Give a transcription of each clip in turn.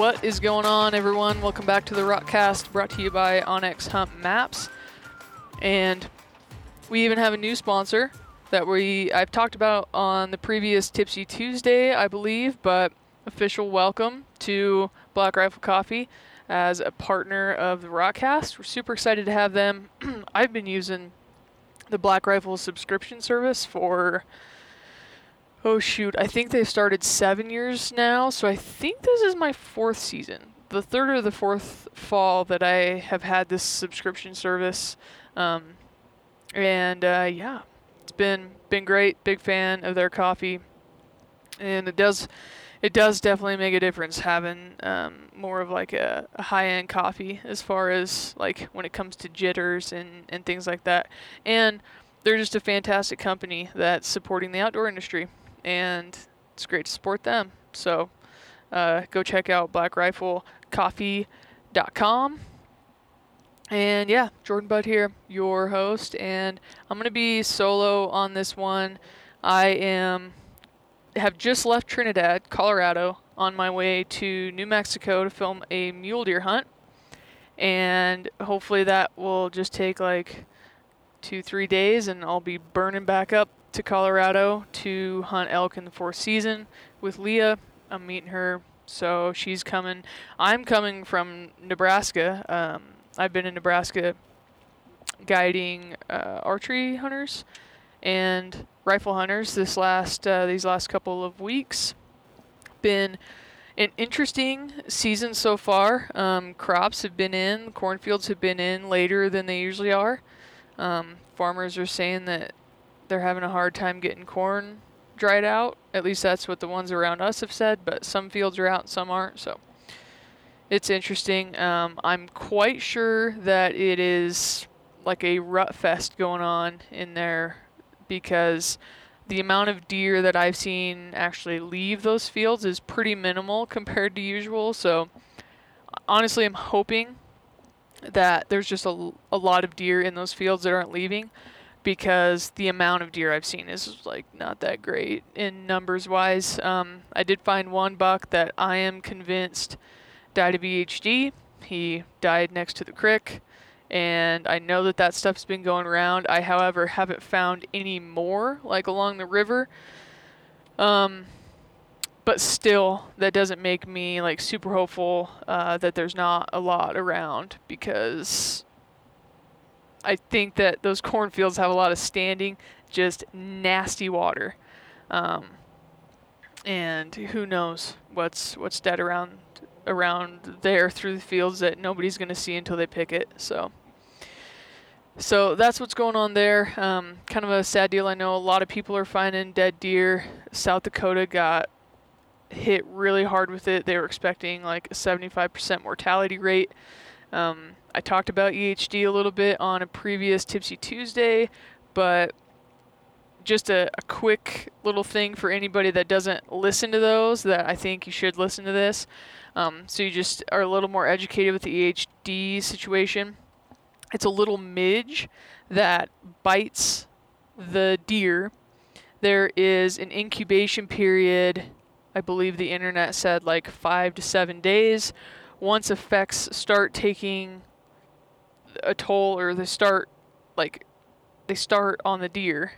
What is going on, everyone? Welcome back to the Rockcast, brought to you by onX Hunt Maps. And we even have a new sponsor that we I've talked about on the previous Tipsy Tuesday, I believe, but official welcome to Black Rifle Coffee as a partner of the Rockcast. We're super excited to have them. I've been using the Black Rifle subscription service for oh shoot, I think they've started seven years now, so I think this is my fourth season. The third or the fourth fall that I have had this subscription service. Um, and uh, yeah, it's been been great. Big fan of their coffee, and it does it does definitely make a difference having um, more of like a, a high end coffee as far as like when it comes to jitters and and things like that. And they're just a fantastic company that's supporting the outdoor industry, and it's great to support them. So uh, go check out blackriflecoffee.com. And yeah, Jordan Budd here, your host, and I'm gonna be solo on this one. I am have just left Trinidad, Colorado, on my way to New Mexico to film a mule deer hunt, and hopefully that will just take like two, three days, and I'll be burning back up to Colorado to hunt elk in the fourth season with Leah. I'm meeting her, so she's coming. I'm coming from Nebraska. Um, I've been in Nebraska guiding uh, archery hunters and rifle hunters this last uh, these last couple of weeks. Been an interesting season so far. Um, crops have been in, cornfields have been in later than they usually are. Um, farmers are saying that they're having a hard time getting corn dried out. At least that's what the ones around us have said. But some fields are out, some aren't. So it's interesting. Um, I'm quite sure that it is like a rut fest going on in there because the amount of deer that I've seen actually leave those fields is pretty minimal compared to usual. So honestly, I'm hoping that there's just a, a lot of deer in those fields that aren't leaving because the amount of deer I've seen is like not that great in numbers wise. Um, I did find one buck that I am convinced died of EHD. He died next to the creek, and I know that that stuff's been going around. I, however, haven't found any more like along the river. Um, but still, that doesn't make me like super hopeful uh, that there's not a lot around because I think that those cornfields have a lot of standing, just nasty water. Um, and who knows what's what's dead around around there through the fields that nobody's going to see until they pick it. So, so that's what's going on there. Um, kind of a sad deal. I know a lot of people are finding dead deer. South Dakota got hit really hard with it. They were expecting like a 75% mortality rate. Um, I talked about EHD a little bit on a previous Tipsy Tuesday, but just a, a, quick little thing for anybody that doesn't listen to those that I think you should listen to this. Um, so you just are a little more educated with the EHD situation. It's a little midge that bites the deer. There is an incubation period, I believe the internet said like five to seven days. Once effects start taking a toll or they start like they start on the deer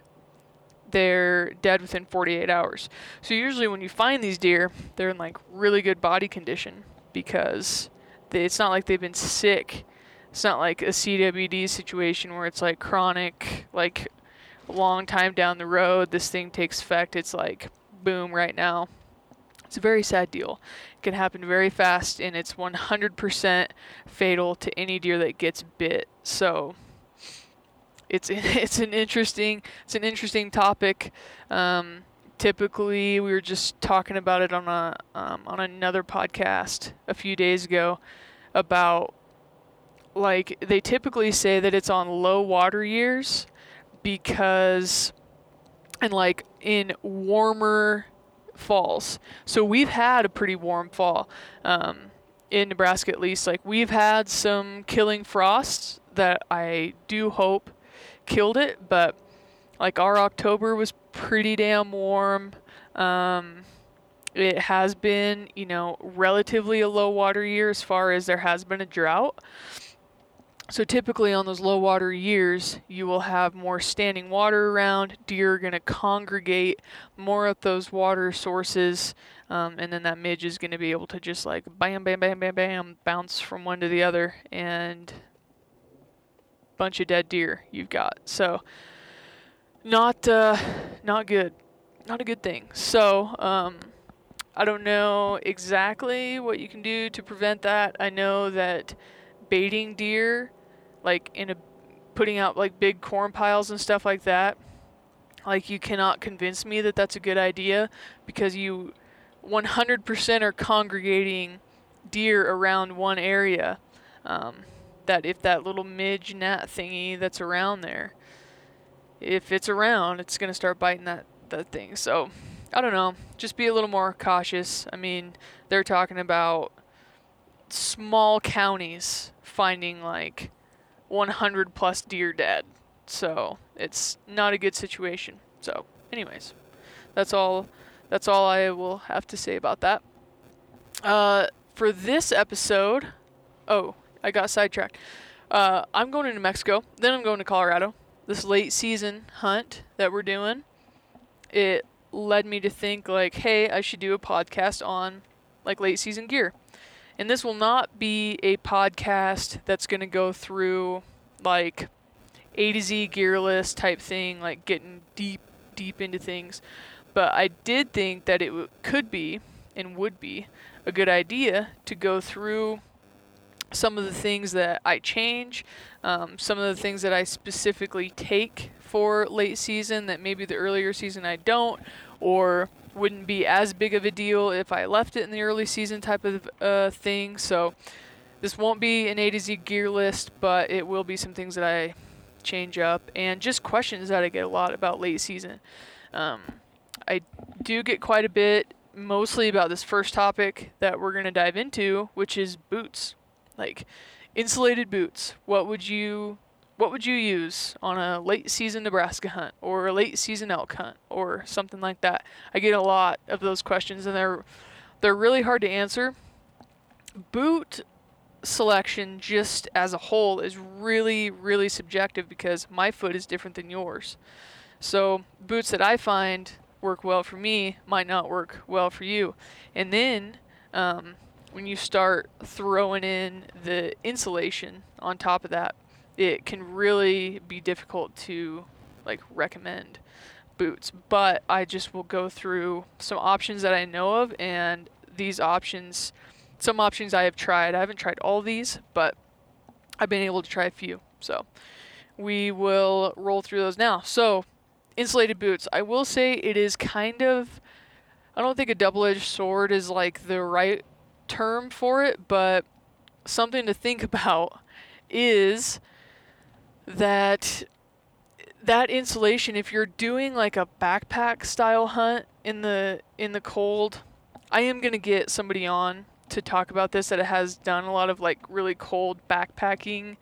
they're dead within 48 hours. So usually when you find these deer, they're in like really good body condition because they, it's not like they've been sick. It's not like a CWD situation where it's like chronic, like a long time down the road, this thing takes effect. It's like boom right now. It's a very sad deal. It can happen very fast and it's 100% fatal to any deer that gets bit. So it's it's an interesting it's an interesting topic. Um, typically, we were just talking about it on a um, on another podcast a few days ago about like they typically say that it's on low water years because and like in warmer falls. So we've had a pretty warm fall. Um, in Nebraska at least, like we've had some killing frosts that I do hope killed it, but like our October was pretty damn warm. Um, it has been, you know, relatively a low water year as far as there has been a drought. So typically on those low water years, you will have more standing water around. Deer are going to congregate more at those water sources, um, and then that midge is going to be able to just like bam, bam, bam, bam, bam, bounce from one to the other, and bunch of dead deer you've got. So not uh, not good, not a good thing. So um, I don't know exactly what you can do to prevent that. I know that baiting deer, like in a putting out like big corn piles and stuff like that, like you cannot convince me that that's a good idea because you 100% are congregating deer around one area. Um, that if that little midge gnat thingy that's around there, if it's around, it's gonna start biting that that thing. So I don't know. Just be a little more cautious. I mean, they're talking about small counties finding like 100 plus deer dead. So it's not a good situation. So, anyways, that's all. That's all I will have to say about that. Uh, for this episode, oh, I got sidetracked. Uh, I'm going to New Mexico. Then I'm going to Colorado. This late season hunt that we're doing, it led me to think like, hey, I should do a podcast on like late season gear. And this will not be a podcast that's going to go through like A to Z gear list type thing, like getting deep, deep into things. But I did think that it w- could be and would be a good idea to go through some of the things that I change, um, some of the things that I specifically take for late season that maybe the earlier season I don't, or wouldn't be as big of a deal if I left it in the early season type of uh, thing. So this won't be an A to Z gear list, but it will be some things that I change up and just questions that I get a lot about late season. Um, I do get quite a bit, mostly about this first topic that we're going to dive into, which is boots. Like insulated boots. What would you what would you use on a late season Nebraska hunt or a late season elk hunt or something like that? I get a lot of those questions and they're they're really hard to answer. Boot selection just as a whole is really really subjective because my foot is different than yours. So boots that I find work well for me might not work well for you. And then um, when you start throwing in the insulation on top of that, it can really be difficult to like recommend boots. But I just will go through some options that I know of and these options some options I have tried. I haven't tried all these, but I've been able to try a few. So we will roll through those now. So insulated boots. I will say it is kind of I don't think a double-edged sword is like the right term for it, but something to think about is that that insulation if you're doing like a backpack style hunt in the in the cold i am going to get somebody on to talk about this that has done a lot of like really cold backpacking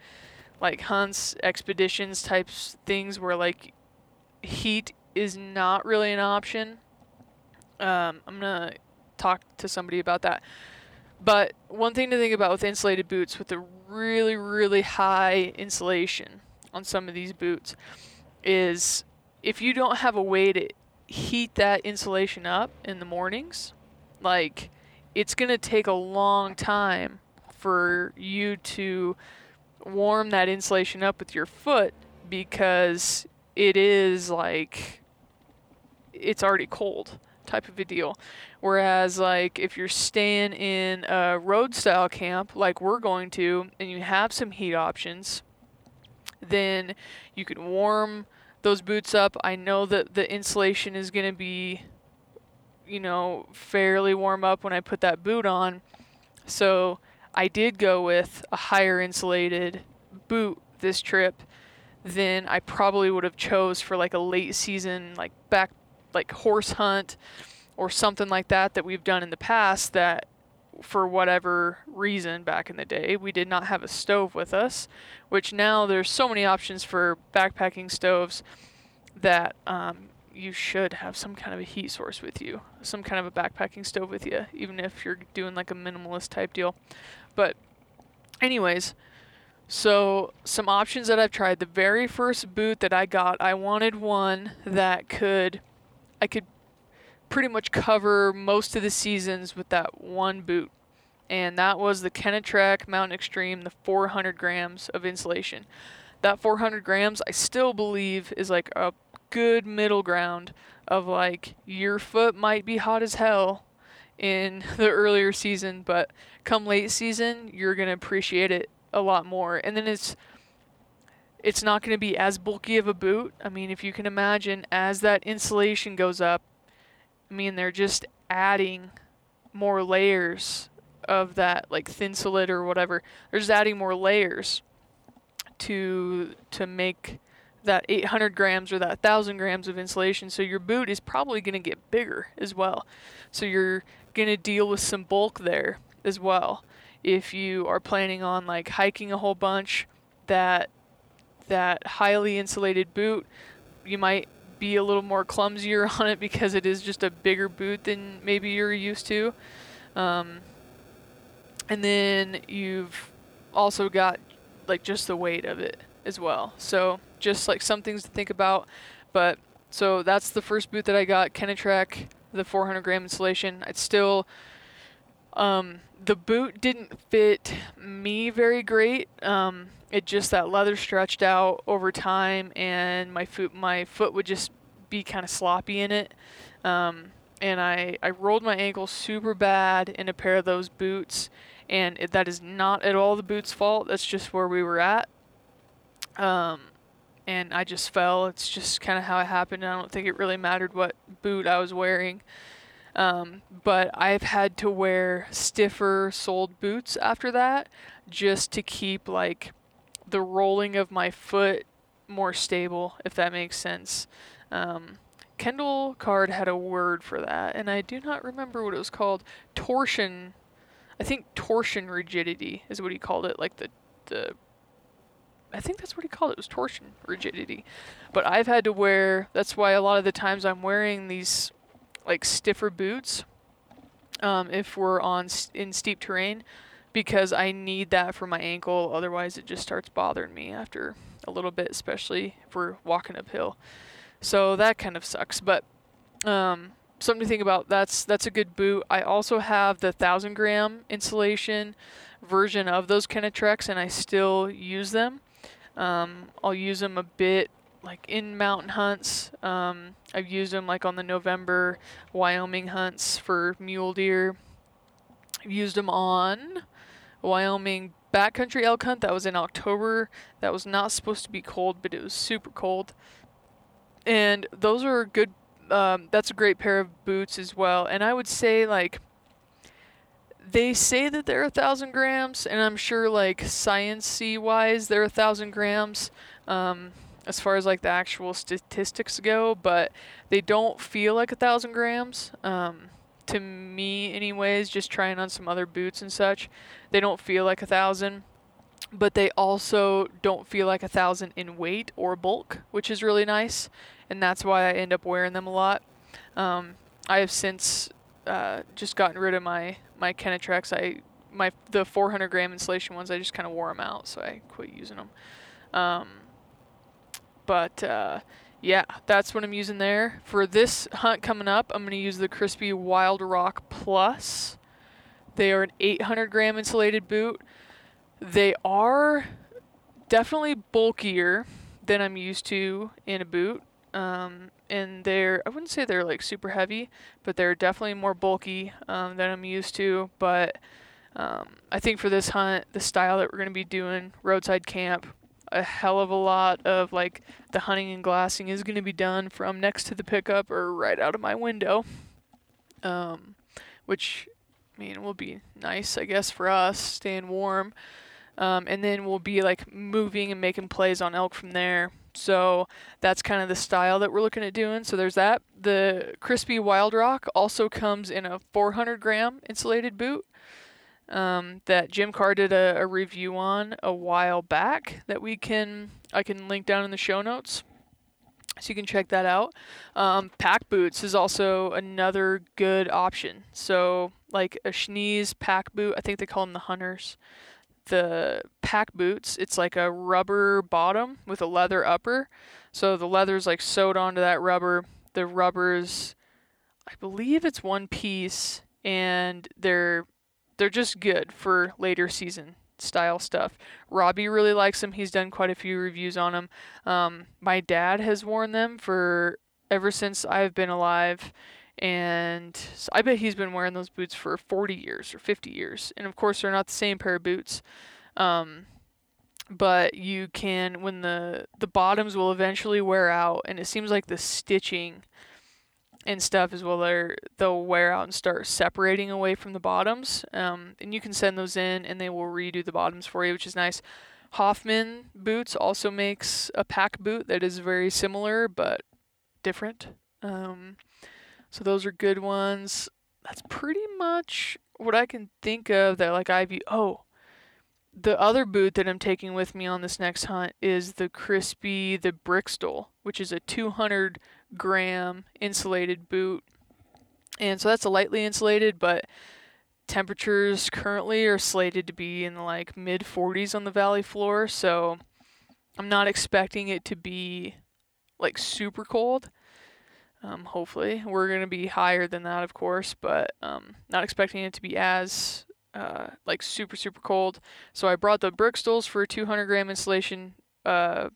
like hunts expeditions types things where like heat is not really an option. Um, i'm going to talk to somebody about that. But one thing to think about with insulated boots with the really really high insulation on some of these boots is if you don't have a way to heat that insulation up in the mornings, like it's going to take a long time for you to warm that insulation up with your foot because it is like it's already cold type of a deal. Whereas like if you're staying in a road style camp like we're going to and you have some heat options, then you can warm those boots up. I know that the insulation is going to be, you know, fairly warm up when I put that boot on. So I did go with a higher insulated boot this trip than I probably would have chose for like a late season like back like horse hunt or something like that that we've done in the past that for whatever reason back in the day, we did not have a stove with us, which now there's so many options for backpacking stoves that um, you should have some kind of a heat source with you, some kind of a backpacking stove with you, even if you're doing like a minimalist type deal. But, anyways, so some options that I've tried. The very first boot that I got, I wanted one that could, I could pretty much cover most of the seasons with that one boot. And that was the Kenetrek Mountain Extreme, the 400 grams of insulation. That 400 grams, I still believe, is like a good middle ground of like your foot might be hot as hell in the earlier season, but come late season, you're going to appreciate it a lot more. And then it's it's not going to be as bulky of a boot. I mean, if you can imagine as that insulation goes up, I mean, they're just adding more layers of that like Thinsulate or whatever. They're just adding more layers to to make that 800 grams or that 1000 grams of insulation. So your boot is probably going to get bigger as well. So you're going to deal with some bulk there as well. If you are planning on like hiking a whole bunch that that highly insulated boot you might be a little more clumsier on it because it is just a bigger boot than maybe you're used to um, and then you've also got like just the weight of it as well so just like some things to think about. But so that's the first boot that I got, Kenetrek, the 400 gram insulation. It's still, um, the boot didn't fit me very great. Um, it just that leather stretched out over time, and my foot my foot would just be kind of sloppy in it. Um, and I I rolled my ankle super bad in a pair of those boots, and it, that is not at all the boot's fault. That's just where we were at. Um, and I just fell. It's just kind of how it happened. I don't think it really mattered what boot I was wearing. Um, but I've had to wear stiffer soled boots after that just to keep like the rolling of my foot more stable, if that makes sense. Um, Kendall Card had a word for that, and I do not remember what it was called. Torsion. I think torsion rigidity is what he called it, like the the I think that's what he called it. It was torsion rigidity. But I've had to wear. That's why a lot of the times I'm wearing these like stiffer boots. Um, if we're on in steep terrain, because I need that for my ankle. Otherwise, it just starts bothering me after a little bit, especially if we're walking uphill. So that kind of sucks. But um, something to think about. That's that's a good boot. I also have the thousand gram insulation version of those Kenetreks, and I still use them. Um, I'll use them a bit like in mountain hunts. Um, I've used them like on the November Wyoming hunts for mule deer. I've used them on Wyoming backcountry elk hunt that was in October. That was not supposed to be cold, but it was super cold. And those are good. Um, that's a great pair of boots as well. And I would say like they say that they're a thousand grams, and I'm sure like sciencey wise they're a thousand grams. Um, as far as like the actual statistics go, but they don't feel like a thousand grams. Um, to me, anyways, just trying on some other boots and such, they don't feel like a thousand, but they also don't feel like a thousand in weight or bulk, which is really nice, and that's why I end up wearing them a lot. Um, I have since uh, just gotten rid of my my Kenetreks. I my the 400 gram insulation ones. I just kind of wore them out, so I quit using them. Um, but uh, yeah, that's what I'm using there for this hunt coming up. I'm gonna use the Crispi Wild Rock Plus. They are an 800 gram insulated boot. They are definitely bulkier than I'm used to in a boot. Um, and they're I wouldn't say they're like super heavy, but they're definitely more bulky um, than I'm used to. But um, I think for this hunt, the style that we're gonna be doing, roadside camp, a hell of a lot of like the hunting and glassing is gonna be done from next to the pickup or right out of my window, um, which I mean it will be nice I guess for us staying warm. Um, and then we'll be like moving and making plays on elk from there. So that's kind of the style that we're looking at doing. So there's that. The Crispi Wild Rock also comes in a 400 gram insulated boot um, that Jim Carr did a, a, review on a while back that we can I can link down in the show notes. So you can check that out. Um, pack boots is also another good option. So like a Schnee's pack boot, I think they call them the Hunters. The pack boots, it's like a rubber bottom with a leather upper. So the leather's like sewed onto that rubber. The rubber's, I believe it's one piece, and they're they're just good for later season style stuff. Robbie really likes them. He's done quite a few reviews on them. Um, my dad has worn them for ever since I've been alive, and so I bet he's been wearing those boots for 40 years or 50 years. And of course, they're not the same pair of boots. Um, but you can when the the bottoms will eventually wear out, and it seems like the stitching and stuff as well they're they'll wear out and start separating away from the bottoms um, and you can send those in and they will redo the bottoms for you which is nice hoffman boots also makes a pack boot that is very similar but different um, so those are good ones that's pretty much what i can think of that like i've oh the other boot that i'm taking with me on this next hunt is the Crispi the Briksdal which is a 200 gram insulated boot. And so that's a lightly insulated, but temperatures currently are slated to be in the like mid 40s on the valley floor. So I'm not expecting it to be like super cold. Um, hopefully, we're going to be higher than that, of course, but um, not expecting it to be as uh, like super super cold. So I brought the Briksdals for 200 gram insulation, uh,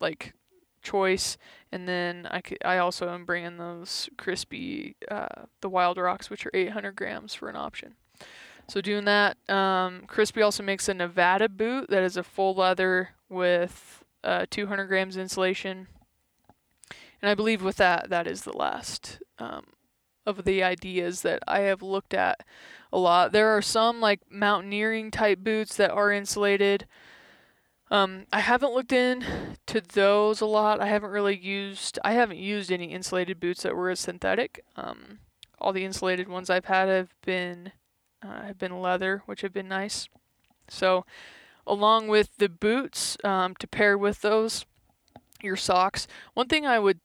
like choice, and then I, also am bringing those Crispi uh, the Wild Rocks, which are 800 grams for an option. So doing that, um, Crispi also makes a Nevada boot that is a full leather with uh, 200 grams insulation. And I believe with that, that is the last um, of the ideas that I have looked at a lot. There are some like mountaineering type boots that are insulated. Um, I haven't looked in to those a lot. I haven't really used. I haven't used any insulated boots that were synthetic. Um, all the insulated ones I've had have been uh, have been leather, which have been nice. So, along with the boots um, to pair with those, your socks. One thing I would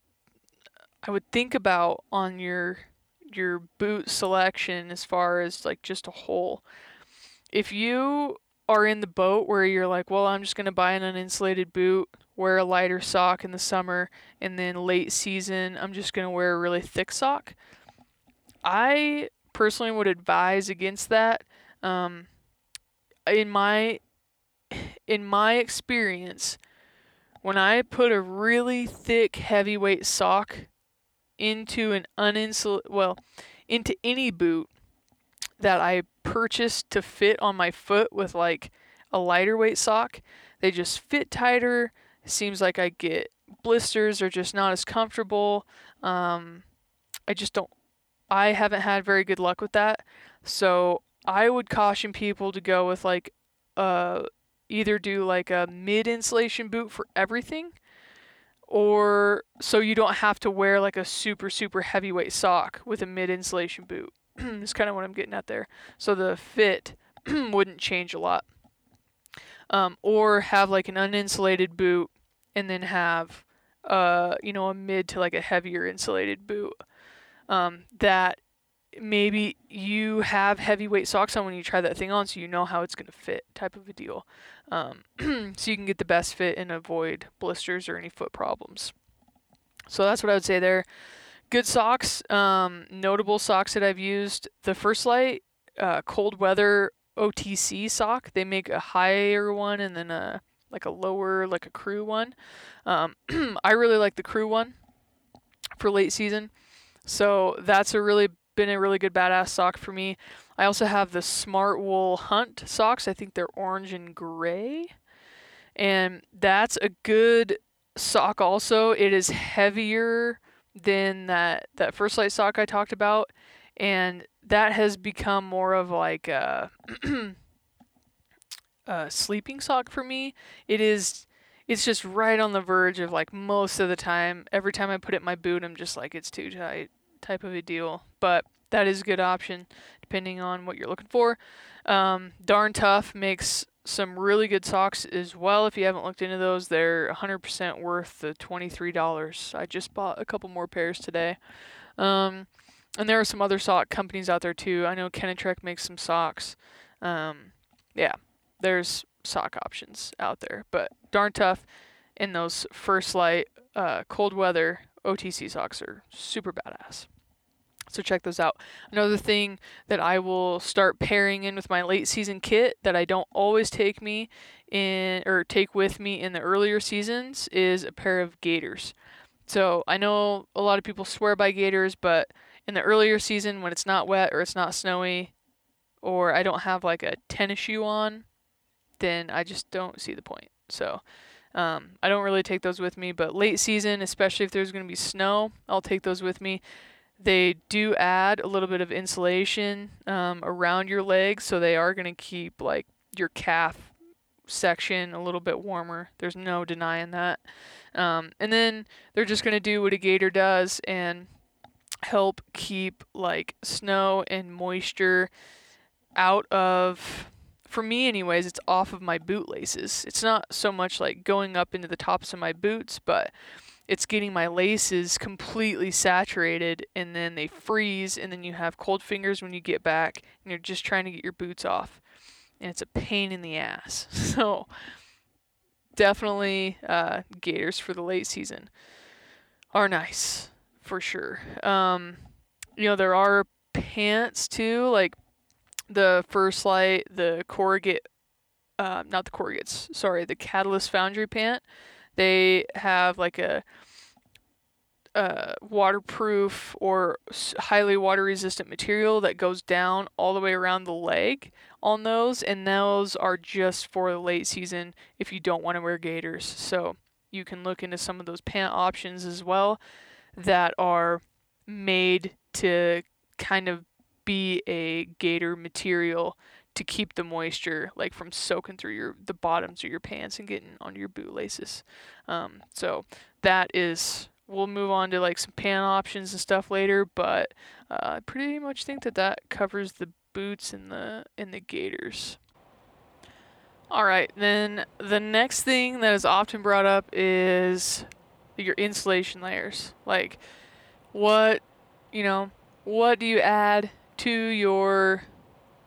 I would think about on your your boot selection as far as like just a whole. If you are in the boat where you're like, well, I'm just going to buy an uninsulated boot, wear a lighter sock in the summer, and then late season, I'm just going to wear a really thick sock. I personally would advise against that. Um, in my in my experience, when I put a really thick heavyweight sock into an uninsulated well, into any boot that I purchased to fit on my foot with like a lighter weight sock. They just fit tighter. Seems like I get blisters are just not as comfortable. Um, I just don't. I haven't had very good luck with that. So I would caution people to go with like uh either do like a mid insulation boot for everything or so you don't have to wear like a super super heavyweight sock with a mid insulation boot. is kind of what I'm getting at there. So the fit wouldn't change a lot. Um, or have like an uninsulated boot and then have uh, you know a mid to like a heavier insulated boot um, that maybe you have heavyweight socks on when you try that thing on so you know how it's going to fit type of a deal um, so you can get the best fit and avoid blisters or any foot problems so that's what i would say there good socks. Um, notable socks that I've used: the First Lite uh, cold weather OTC sock. They make a higher one and then a like a lower, like a crew one. Um, I really like the crew one for late season. So that's a really been a really good badass sock for me. I also have the Smartwool Hunt socks. I think they're orange and gray. And that's a good sock also. It is heavier than that that First Lite sock I talked about, and that has become more of like a, a sleeping sock for me. It is it's just right on the verge of like most of the time. Every time I put it in my boot, I'm just like it's too tight type of a deal. But that is a good option depending on what you're looking for. Um, Darn Tough makes some really good socks as well. If you haven't looked into those, they're 100% worth the $23. I just bought a couple more pairs today. Um, and there are some other sock companies out there too. I know Kenetrek makes some socks. Um, yeah, there's sock options out there, but darn tough. In those First Lite, uh, cold weather OTC socks are super badass. So check those out. Another thing that I will start pairing in with my late season kit that I don't always take me in or take with me in the earlier seasons is a pair of gaiters. So I know a lot of people swear by gaiters, but in the earlier season when it's not wet or it's not snowy or I don't have like a tennis shoe on, then I just don't see the point. So um, I don't really take those with me, but late season, especially if there's going to be snow, I'll take those with me. They do add a little bit of insulation um, around your legs, so they are going to keep like your calf section a little bit warmer. There's no denying that. Um, and then they're just going to do what a gaiter does and help keep like snow and moisture out of for me anyways it's off of my boot laces it's not so much like going up into the tops of my boots but it's getting my laces completely saturated and then they freeze and then you have cold fingers when you get back and you're just trying to get your boots off and it's a pain in the ass so definitely uh, gaiters for the late season are nice for sure. Um, you know, there are pants too, like the First Lite the Corrugate, uh, not the Corrugates, sorry, the Catalyst Foundry pant. They have like a, a waterproof or highly water resistant material that goes down all the way around the leg on those, and those are just for the late season if you don't want to wear gaiters. So you can look into some of those pant options as well that are made to kind of be a gaiter material to keep the moisture like from soaking through your the bottoms of your pants and getting onto your boot laces. Um, so that is we'll move on to like some pant options and stuff later, but uh, I pretty much think that that covers the boots and the and the gaiters. All right, then the next thing that is often brought up is your insulation layers. Like, what, you know, what do you add to your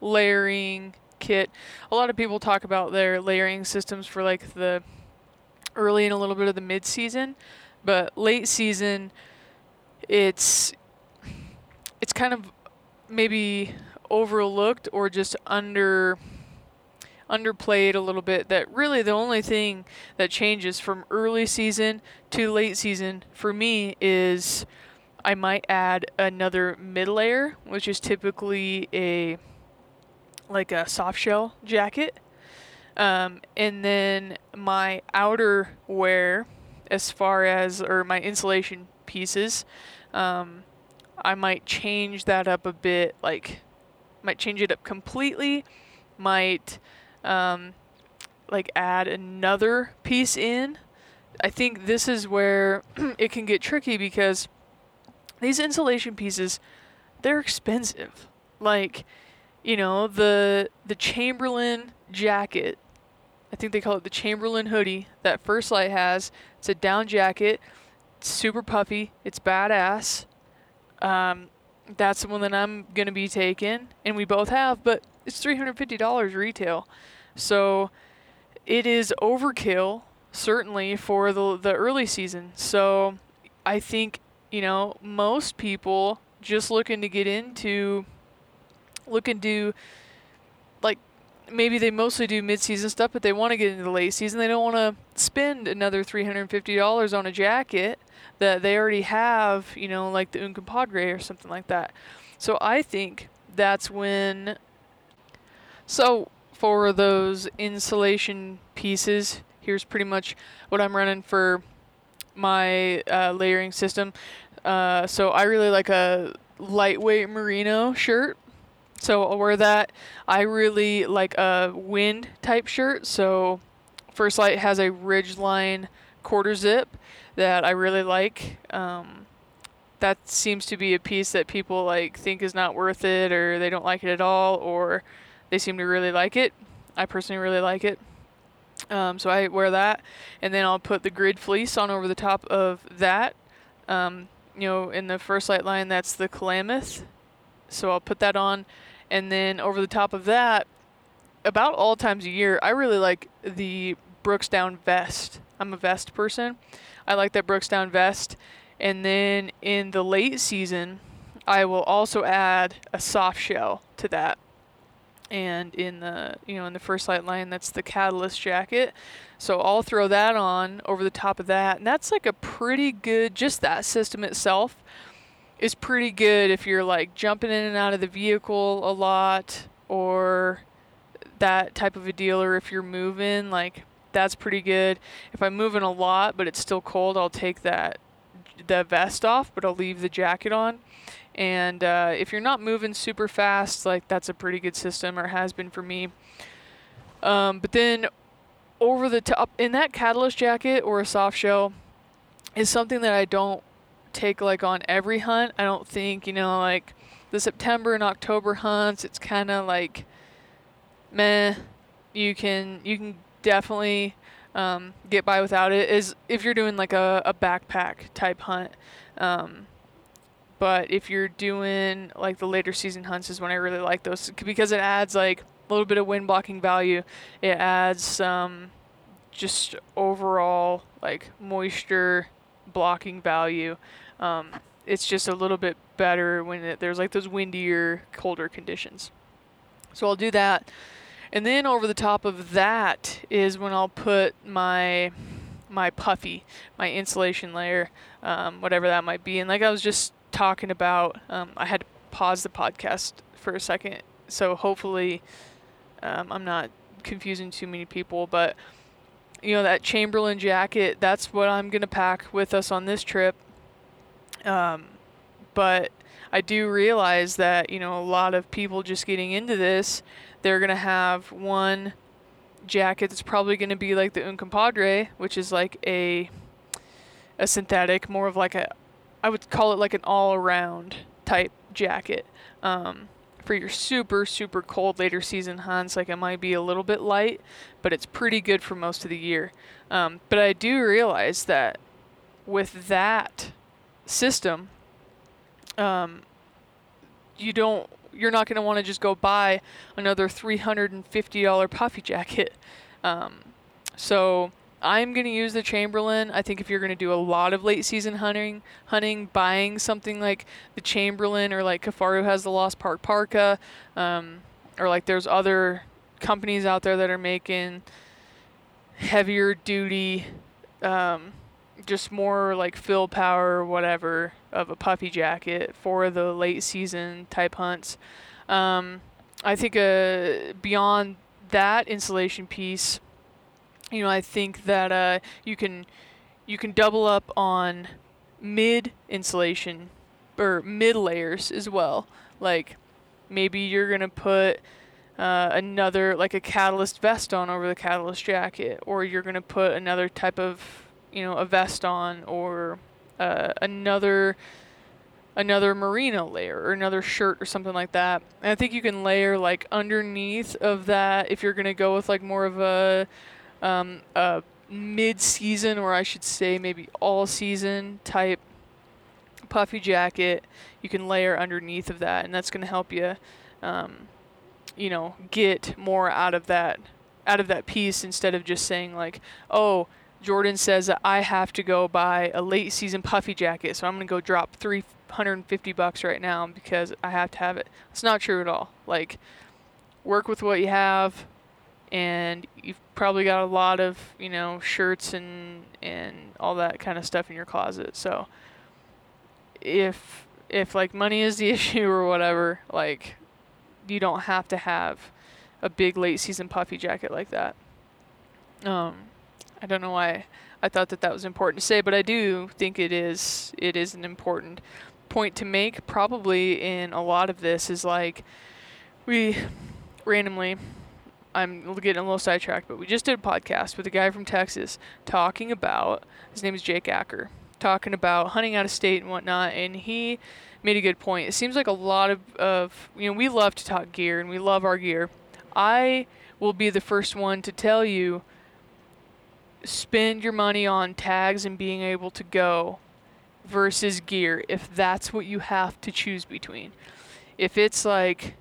layering kit? A lot of people talk about their layering systems for like the early and a little bit of the mid season, but late season, it's it's kind of maybe overlooked or just under underplayed a little bit that really the only thing that changes from early season to late season for me is I might add another mid layer, which is typically a like a soft shell jacket. Um, and then my outer wear, as far as or my insulation pieces, um, I might change that up a bit. Like, might change it up completely. Might um, like add another piece in. I think this is where it can get tricky because these insulation pieces they're expensive. Like, you know, the the Chamberlain jacket, I think they call it the Chamberlain hoodie that First Lite has. It's a down jacket, it's super puffy, it's badass. Um, that's the one that I'm gonna be taking, and we both have, but it's $350 retail. So it is overkill, certainly, for the, the early season. So I think, you know, most people just looking to get into, looking to, like, maybe they mostly do mid-season stuff, but they want to get into the late season. They don't want to spend another $350 on a jacket that they already have, you know, like the Uncompahgre or something like that. So I think that's when so for those insulation pieces, here's pretty much what I'm running for my uh, layering system. Uh, so I really like a lightweight merino shirt. So I'll wear that. I really like a wind type shirt. So First Lite has a Ridgeline quarter zip that I really like. Um, that seems to be a piece that people like think is not worth it or they don't like it at all or they seem to really like it. I personally really like it. Um, so I wear that, and then I'll put the grid fleece on over the top of that. Um, you know, in the First Lite line, that's the Klamath. So I'll put that on, and then over the top of that, about all times a year, I really like the Brooks Down vest. I'm a vest person. I like that Brooks Down vest. And then in the late season, I will also add a soft shell to that. And in the you know in the First Lite line, that's the Catalyst jacket. So I'll throw that on over the top of that, and that's like a pretty good. Just that system itself is pretty good if you're like jumping in and out of the vehicle a lot, or that type of a deal, or if you're moving, like that's pretty good. If I'm moving a lot but it's still cold, I'll take that the vest off, but I'll leave the jacket on. And uh, if you're not moving super fast, like that's a pretty good system, or has been for me. Um, but then over the top in that catalyst jacket or a soft shell is something that I don't take like on every hunt. I don't think you know like the September and October hunts. It's kind of like meh. You can you can definitely um, get by without it. Is if you're doing like a, a backpack type hunt. Um, but if you're doing like the later season hunts is when I really like those because it adds like a little bit of wind blocking value. It adds some just overall like moisture blocking value. Um, it's just a little bit better when it, there's like those windier, colder conditions. So I'll do that. And then over the top of that is when I'll put my my puffy, my insulation layer, um, whatever that might be. And like I was just talking about, um, I had to pause the podcast for a second, so hopefully um, I'm not confusing too many people. But you know that Chamberlain jacket, that's what I'm gonna pack with us on this trip. Um, but I do realize that you know a lot of people just getting into this they're to have one jacket that's probably to be like the Uncompahgre, which is like a a synthetic, more of like a I would call it like an all-around type jacket. Um, for your super super cold later season hunts, like it might be a little bit light, but it's pretty good for most of the year. Um, but I do realize that with that system, um, you don't you're not going to want to just go buy another $350 puffy jacket. Um, so I'm going to use the Chamberlain. I think if you're going to do a lot of late season hunting, hunting, buying something like the Chamberlain or like Kifaru has the Lost Park Parka, um, or like there's other companies out there that are making heavier duty, um, just more like fill power or whatever of a puffy jacket for the late season type hunts. Um, I think uh, beyond that insulation piece, you know, I think that uh, you can you can double up on mid insulation or mid layers as well. Like maybe you're gonna put uh, another like a catalyst vest on over the catalyst jacket, or you're gonna put another type of you know a vest on, or uh, another another merino layer or another shirt or something like that. And I think you can layer like underneath of that if you're gonna go with like more of a um, a mid-season or I should say maybe all-season type puffy jacket. You can layer underneath of that, and that's gonna help you, um, you know, get more out of that out of that piece instead of just saying like, oh. Jordan says that I have to go buy a late season puffy jacket, so I'm gonna go drop 350 bucks right now because I have to have it. It's not true at all. Like, work with what you have, and you've probably got a lot of you know shirts and and all that kind of stuff in your closet. So, if if like money is the issue or whatever, like, you don't have to have a big late season puffy jacket like that. Um, I don't know why I thought that that was important to say, but I do think it is. It is an important point to make probably in a lot of this is like we randomly I'm getting a little sidetracked, but we just did a podcast with a guy from Texas talking about his name is Jake Acker, talking about hunting out of state and whatnot, and he made a good point. It seems like a lot of, of you know, we love to talk gear and we love our gear. I will be the first one to tell you spend your money on tags and being able to go versus gear if that's what you have to choose between. If it's like,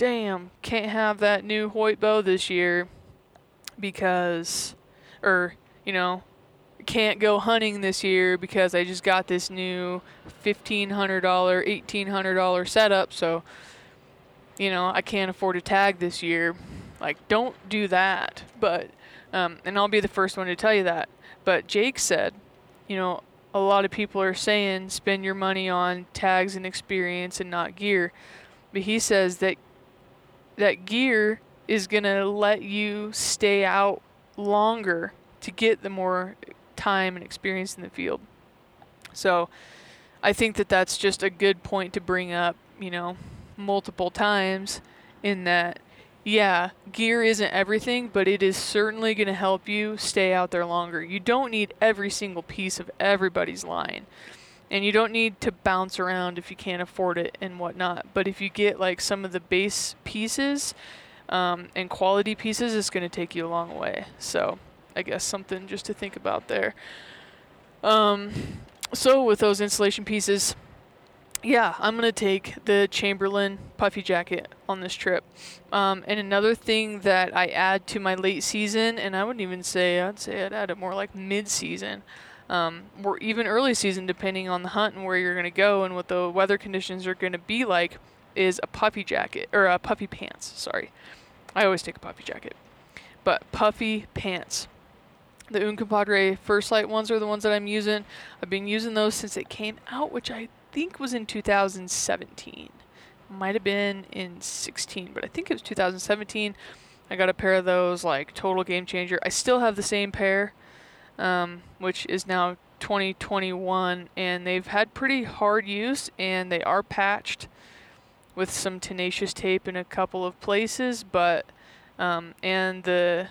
damn, can't have that new Hoyt bow this year because, or, you know, can't go hunting this year because I just got this new $1,500, $1,800 setup, so, you know, I can't afford a tag this year. Like, don't do that. But, um, and I'll be the first one to tell you that. But Jake said, you know, a lot of people are saying spend your money on tags and experience and not gear. But he says that that gear is going to let you stay out longer to get the more time and experience in the field. So I think that that's just a good point to bring up, you know, multiple times in that yeah, gear isn't everything, but it is certainly going to help you stay out there longer. You don't need every single piece of everybody's line. And you don't need to bounce around if you can't afford it and whatnot. But if you get like some of the base pieces um, and quality pieces, it's going to take you a long way. So I guess something just to think about there. Um, so with those insulation pieces, yeah, I'm gonna take the Chamberlain puffy jacket on this trip. Um, and another thing that I add to my late season, and I wouldn't even say I'd say I'd add it more like mid season, um, or even early season, depending on the hunt and where you're gonna go and what the weather conditions are gonna be like, is a puffy jacket or a puffy pants. Sorry, I always take a puffy jacket, but puffy pants. The Uncompahgre First Lite ones are the ones that I'm using. I've been using those since it came out, which I think was in 2017. Might have been in 16, but I think it was 2017. I got a pair of those, like total game changer. I still have the same pair, um, which is now 2021, and they've had pretty hard use, and they are patched with some tenacious tape in a couple of places, but um, and the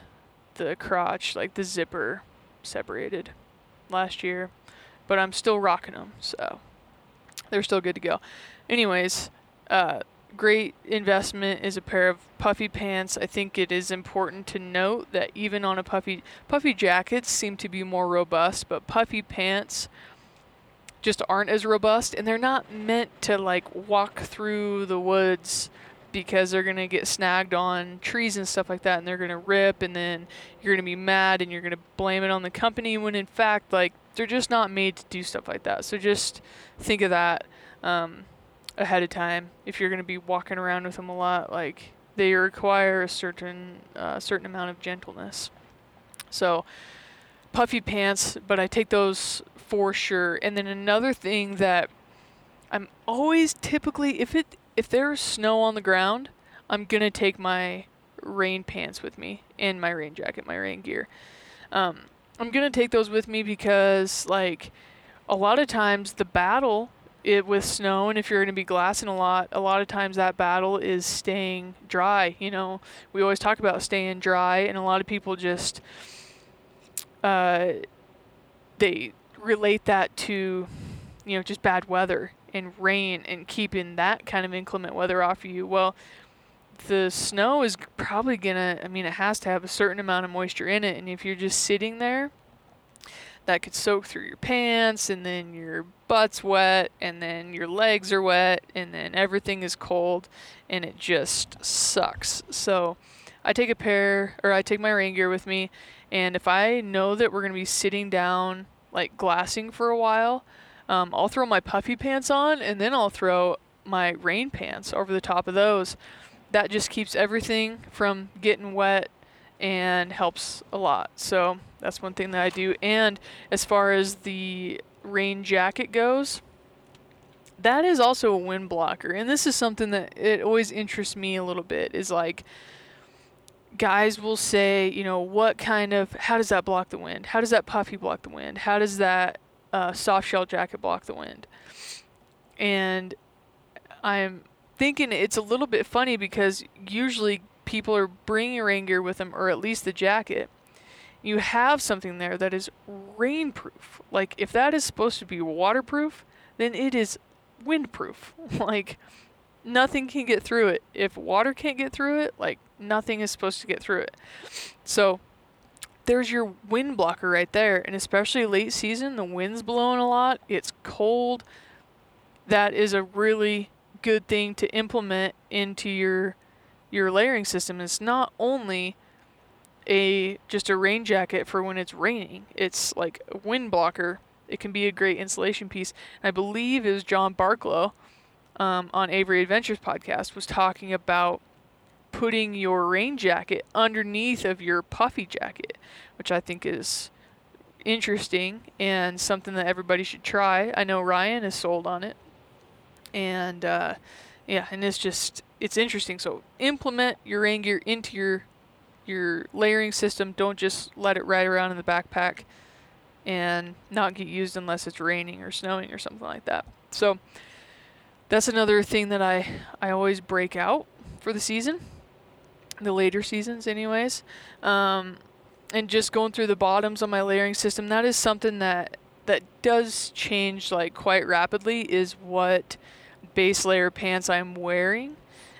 the crotch, like the zipper, separated last year, but I'm still rocking them, so they're still good to go. Anyways, uh, great investment is a pair of puffy pants. I think it is important to note that even on a puffy puffy jackets seem to be more robust, but puffy pants just aren't as robust and they're not meant to like walk through the woods because they're going to get snagged on trees and stuff like that and they're going to rip and then you're going to be mad and you're going to blame it on the company when in fact like they're just not made to do stuff like that. So just think of that um, ahead of time if you're going to be walking around with them a lot. Like they require a certain uh, certain amount of gentleness. So puffy pants, but I take those for sure. And then another thing that I'm always typically if it if there's snow on the ground, I'm gonna take my rain pants with me and my rain jacket, my rain gear. Um, I'm gonna take those with me because like a lot of times the battle it with snow and if you're going to be glassing a lot a lot of times that battle is staying dry you know? We always talk about staying dry and a lot of people just uh, they relate that to you know just bad weather and rain and keeping that kind of inclement weather off of you. Well the snow is probably gonna i mean it has to have a certain amount of moisture in it and if you're just sitting there that could soak through your pants and then your butt's wet and then your legs are wet and then everything is cold and it just sucks so i take a pair or i take my rain gear with me and if i know that we're going to be sitting down like glassing for a while um, i'll throw my puffy pants on and then i'll throw my rain pants over the top of those that just keeps everything from getting wet and helps a lot. So that's one thing that I do. And as far as the rain jacket goes, that is also a wind blocker. And this is something that it always interests me a little bit is like guys will say, you know, what kind of how does that block the wind? How does that puffy block the wind? How does that uh, soft shell jacket block the wind? And I'm thinking it's a little bit funny because usually people are bringing rain gear with them, or at least the jacket. You have something there that is rainproof. Like, if that is supposed to be waterproof, then it is windproof. like, nothing can get through it. If water can't get through it, like nothing is supposed to get through it. So there's your wind blocker right there. And especially late season, the wind's blowing a lot, it's cold. That is a really good thing to implement into your your layering system. It's not only a just a rain jacket for when it's raining. It's like a wind blocker. It can be a great insulation piece. And I believe was John Barklow um, on Avery Adventures podcast was talking about putting your rain jacket underneath of your puffy jacket, which I think is interesting and something that everybody should try. I know Ryan is sold on it, and uh, yeah, and it's just it's interesting. So implement your rain gear into your your layering system. Don't just let it ride around in the backpack and not get used unless it's raining or snowing or something like that. So that's another thing that I I always break out for the season, the later seasons, anyways. Um, and just going through the bottoms on my layering system, that is something that that does change like quite rapidly. Is what base layer pants I'm wearing.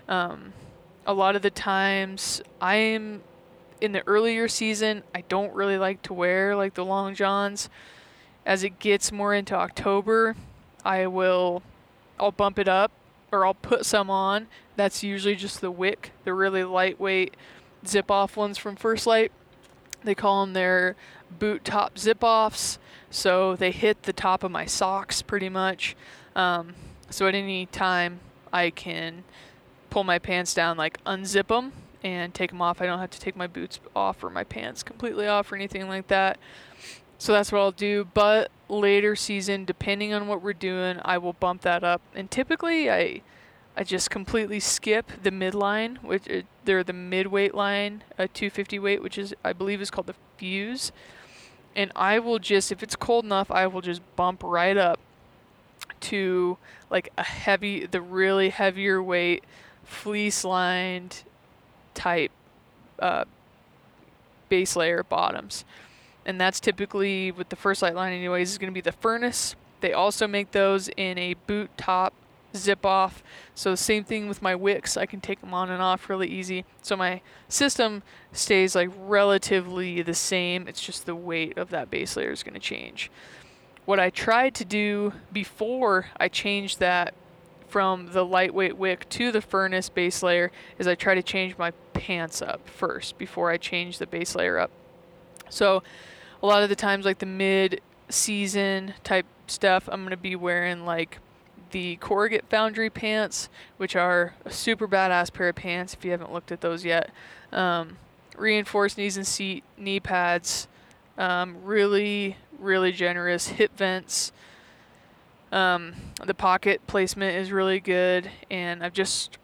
Um, a lot of the times I'm in the earlier season, I don't really like to wear like the long johns. As it gets more into October, I will I'll bump it up or I'll put some on. That's usually just the wick, the really lightweight zip off ones from First Lite. They call them their boot top zip offs. So they hit the top of my socks pretty much. Um, so at any time, I can pull my pants down, like unzip them and take them off. I don't have to take my boots off or my pants completely off or anything like that. So that's what I'll do. But later season, depending on what we're doing, I will bump that up. And typically, I I just completely skip the midline, which uh, they're the mid weight line, a 250 weight, which is I believe is called the fuse. And I will just, if it's cold enough, I will just bump right up to like a heavy, the really heavier weight, fleece lined type uh, base layer bottoms. And that's typically with the First Lite line anyways is going to be the furnace. They also make those in a boot top zip off. So same thing with my wicks. I can take them on and off really easy. So my system stays like relatively the same. It's just the weight of that base layer is going to change. What i tried to do before i changed that from the lightweight wick to the furnace base layer is i try to change my pants up first before i change the base layer up so a lot of the times like the mid season type stuff I'm going to be wearing like the Corrugate Foundry pants, which are a super badass pair of pants if you haven't looked at those yet. Um, reinforced knees and seat knee pads, um, really, really generous hip vents. Um, the pocket placement is really good, and I've just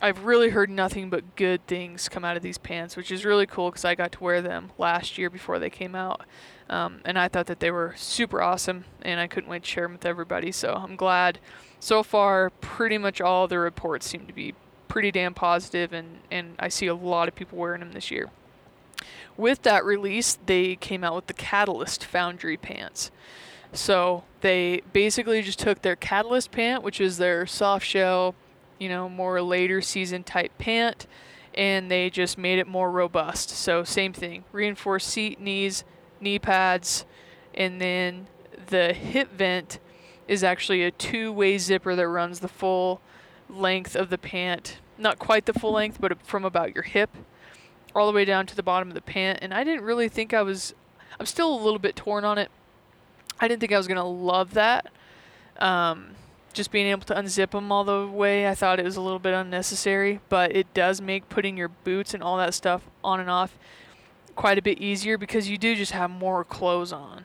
I've really heard nothing but good things come out of these pants, which is really cool because I got to wear them last year before they came out. Um, and I thought that they were super awesome, and I couldn't wait to share them with everybody. So I'm glad. So far, pretty much all the reports seem to be pretty damn positive, and, and I see a lot of people wearing them this year. With that release, they came out with the Catalyst Foundry pants. So they basically just took their Catalyst pant, which is their soft shell you know, more later season type pant, and they just made it more robust. So same thing, reinforced seat, knees, knee pads, and then the hip vent is actually a two-way zipper that runs the full length of the pant. Not quite the full length, but from about your hip all the way down to the bottom of the pant. And I didn't really think I was, I'm still a little bit torn on it. I didn't think I was going to love that. Um, just being able to unzip them all the way, I thought it was a little bit unnecessary, but it does make putting your boots and all that stuff on and off quite a bit easier because you do just have more clothes on.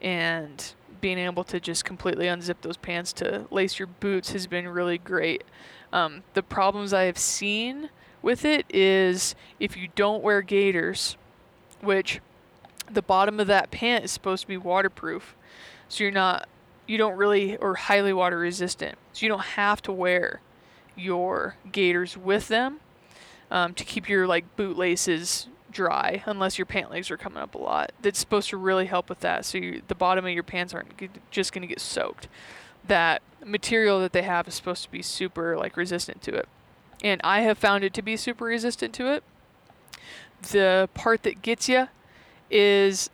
And being able to just completely unzip those pants to lace your boots has been really great. Um, the problems I have seen with it is if you don't wear gaiters, which the bottom of that pant is supposed to be waterproof, so you're not you don't really or highly water resistant. So you don't have to wear your gaiters with them um, to keep your like boot laces dry unless your pant legs are coming up a lot. That's supposed to really help with that. So you, the bottom of your pants aren't just going to get soaked. that material that they have is supposed to be super like resistant to it. And I have found it to be super resistant to it. The part that gets you is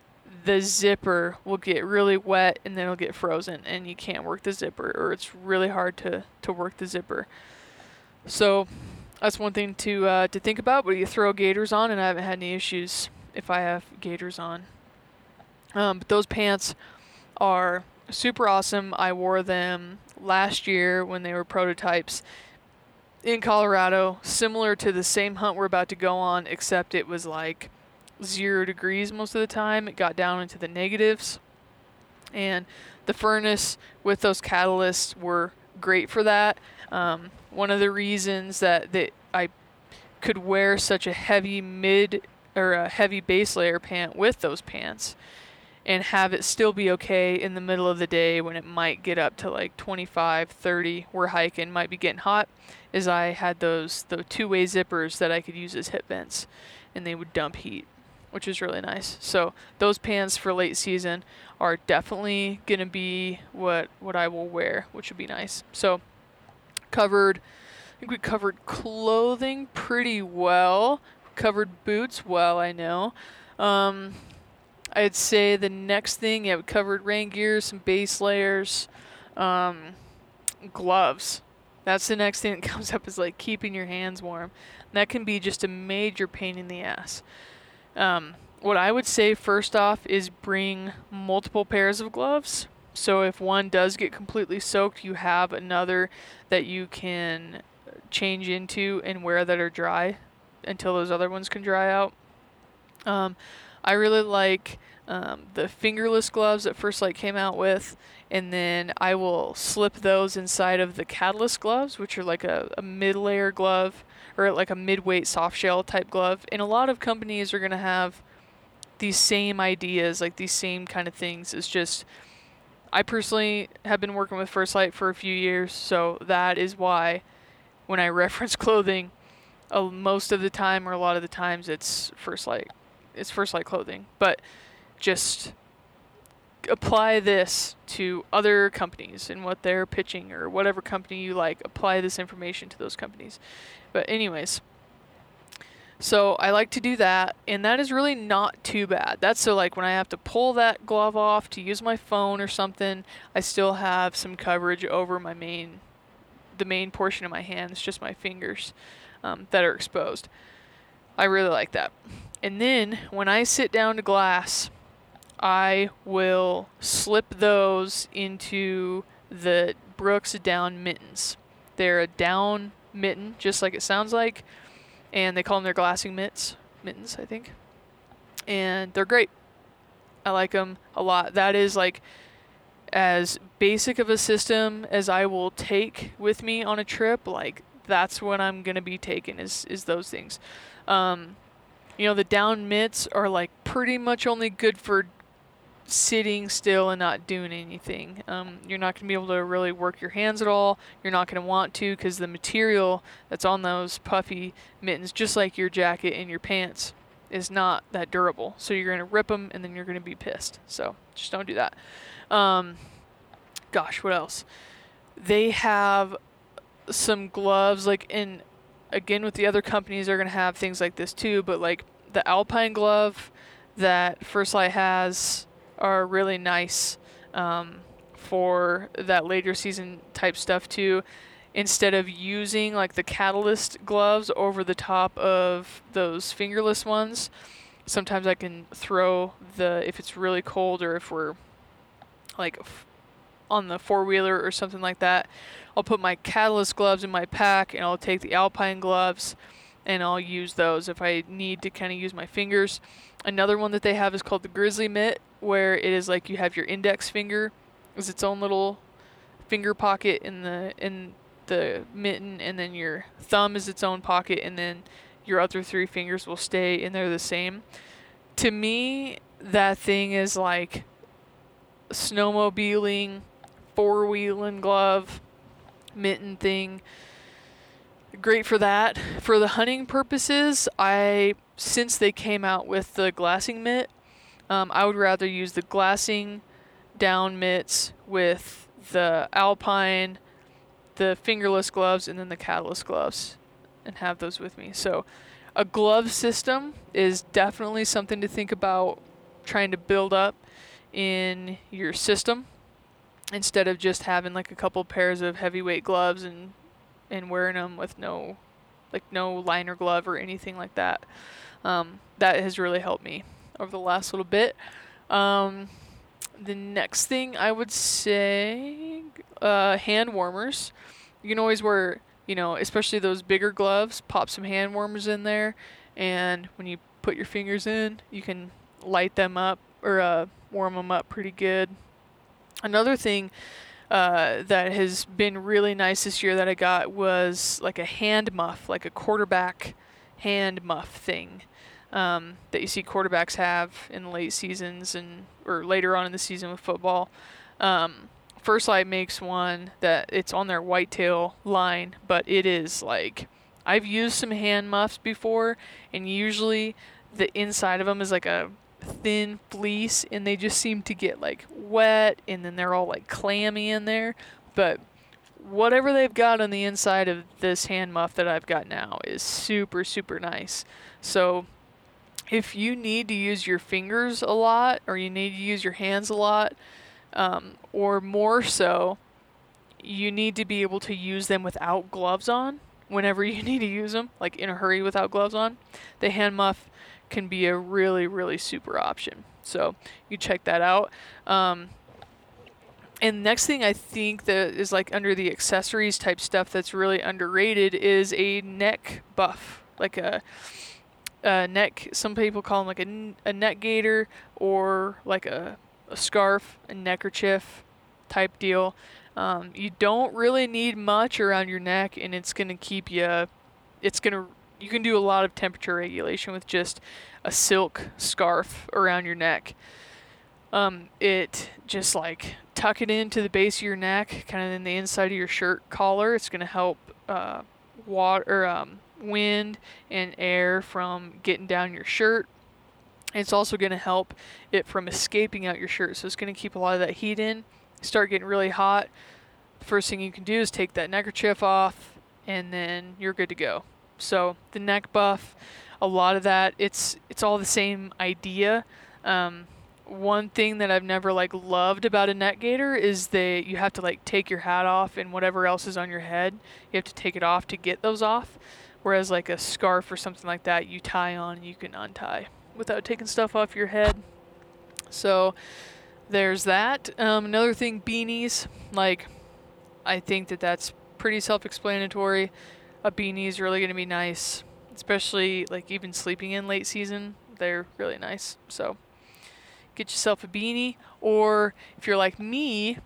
the zipper will get really wet and then it'll get frozen and you can't work the zipper or it's really hard to, to work the zipper. So that's one thing to uh, to think about. But you throw gaiters on, and I haven't had any issues if I have gaiters on. Um, but those pants are super awesome. I wore them last year when they were prototypes in Colorado, similar to the same hunt we're about to go on, except it was like zero degrees most of the time. It got down into the negatives. And the furnace with those catalysts were great for that. Um, one of the reasons that, that I could wear such a heavy mid or a heavy base layer pant with those pants and have it still be okay in the middle of the day when it might get up to like 25, 30, we're hiking, might be getting hot, is I had those the two-way zippers that I could use as hip vents and they would dump heat, which is really nice. So those pants for late season are definitely going to be what what I will wear, which would be nice. So covered I think we covered clothing pretty well. Covered boots well, I know. Um, I'd say the next thing, yeah, we covered rain gear, some base layers, um, gloves. That's the next thing that comes up is like keeping your hands warm. that can be just a major pain in the ass. Um, what I would say first off is bring multiple pairs of gloves. So if one does get completely soaked, you have another that you can change into and wear that are dry until those other ones can dry out. Um, I really like um, the fingerless gloves that First Lite came out with, and then I will slip those inside of the Catalyst gloves, which are like a, a mid layer glove or like a mid weight soft shell type glove. And a lot of companies are going to have these same ideas, like these same kind of things. It's just I personally have been working with First Lite for a few years, so that is why when I reference clothing, uh, most of the time or a lot of the times it's First Lite. it's First Lite clothing. But just apply this to other companies and what they're pitching or whatever company you like. Apply this information to those companies. But anyways. So I like to do that, and that is really not too bad. That's so like when I have to pull that glove off to use my phone or something, I still have some coverage over my main, the main portion of my hands just my fingers um, that are exposed. I really like that. And then when I sit down to glass, I will slip those into the Brooks down mittens. They're a down mitten, just like it sounds like and they call them their glassing mitts, mittens, I think. And they're great. I like them a lot. That is like as basic of a system as I will take with me on a trip. Like that's what I'm gonna be taking is is those things. Um, you know, the down mitts are like pretty much only good for sitting still and not doing anything. Um, you're not going to be able to really work your hands at all. You're not going to want to because the material that's on those puffy mittens, just like your jacket and your pants, is not that durable. So you're going to rip them and then you're going to be pissed. So just don't do that. Um, gosh, what else? They have some gloves, like in, again, with the other companies, they're going to have things like this too, but like the Alpine glove that First Lite has are really nice um, for that later season type stuff too. Instead of using like the catalyst gloves over the top of those fingerless ones, sometimes I can throw the if it's really cold or if we're like f- on the four wheeler or something like that, I'll put my catalyst gloves in my pack and I'll take the alpine gloves and I'll use those if I need to kind of use my fingers. Another one that they have is called the Grizzly Mitt, where it is like you have your index finger is its own little finger pocket in the in the mitten, and then your thumb is its own pocket, and then your other three fingers will stay in there the same. To me, that thing is like snowmobiling, four wheeling glove, mitten thing great for that. For the hunting purposes, I since they came out with the glassing mitt, um, I would rather use the glassing down mitts with the Alpine, the fingerless gloves, and then the catalyst gloves, and have those with me. So, a glove system is definitely something to think about trying to build up in your system instead of just having like a couple pairs of heavyweight gloves and and wearing them with no like no liner glove or anything like that. Um, that has really helped me over the last little bit. Um, the next thing I would say, uh, hand warmers. You can always wear, you know, especially those bigger gloves, pop some hand warmers in there, and when you put your fingers in, you can light them up or uh, warm them up pretty good. Another thing uh, that has been really nice this year that I got was like a hand muff, like a quarterback hand muff thing um, that you see quarterbacks have in late seasons and or later on in the season with football. Um, First Lite makes one that it's on their whitetail line, but it is like I've used some hand muffs before, and usually the inside of them is like a thin fleece, and they just seem to get like wet, and then they're all like clammy in there. But whatever they've got on the inside of this hand muff that I've got now is super super nice. So if you need to use your fingers a lot or you need to use your hands a lot, um, or more so, you need to be able to use them without gloves on whenever you need to use them, like in a hurry without gloves on. The hand muff can be a really, really super option. So you check that out. Um, and next thing I think that is like under the accessories type stuff that's really underrated is a neck buff, like a a neck. Some people call them like a, a neck gaiter or like a, a scarf, a neckerchief type deal. Um, you don't really need much around your neck, and it's gonna keep you. It's gonna. You can do a lot of temperature regulation with just a silk scarf around your neck. Um, it just like tuck it into the base of your neck, kind of in the inside of your shirt collar. It's gonna help uh, water, um, wind and air from getting down your shirt. It's also going to help it from escaping out your shirt. So it's going to keep a lot of that heat in. Start getting really hot. First thing you can do is take that neckerchief off and then you're good to go. So the neck buff, a lot of that, it's it's all the same idea. Um, one thing that I've never like loved about a neck gaiter is that you have to like take your hat off and whatever else is on your head, you have to take it off to get those off. Whereas like a scarf or something like that, you tie on, you can untie without taking stuff off your head. So there's that. Um, another thing, beanies. Like I think that that's pretty self-explanatory. A beanie is really going to be nice, especially like even sleeping in late season. They're really nice. So get yourself a beanie, or if you're like me,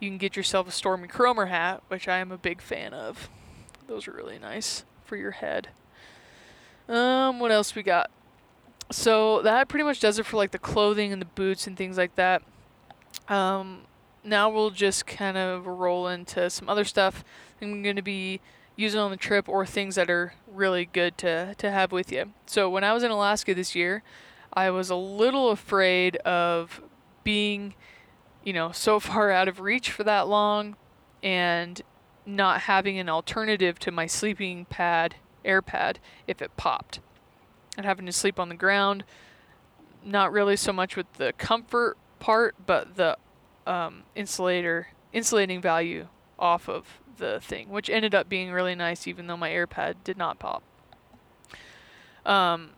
you can get yourself a Stormy Kromer hat, which I am a big fan of. Those are really nice your head. Um, what else we got? So that pretty much does it for like the clothing and the boots and things like that. Um, now we'll just kind of roll into some other stuff I'm going to be using on the trip or things that are really good to, to have with you. So when I was in Alaska this year, I was a little afraid of being, you know, so far out of reach for that long and not having an alternative to my sleeping pad, air pad, if it popped. And having to sleep on the ground, not really so much with the comfort part, but the um, insulator, insulating value off of the thing, which ended up being really nice, even though my air pad did not pop. Um,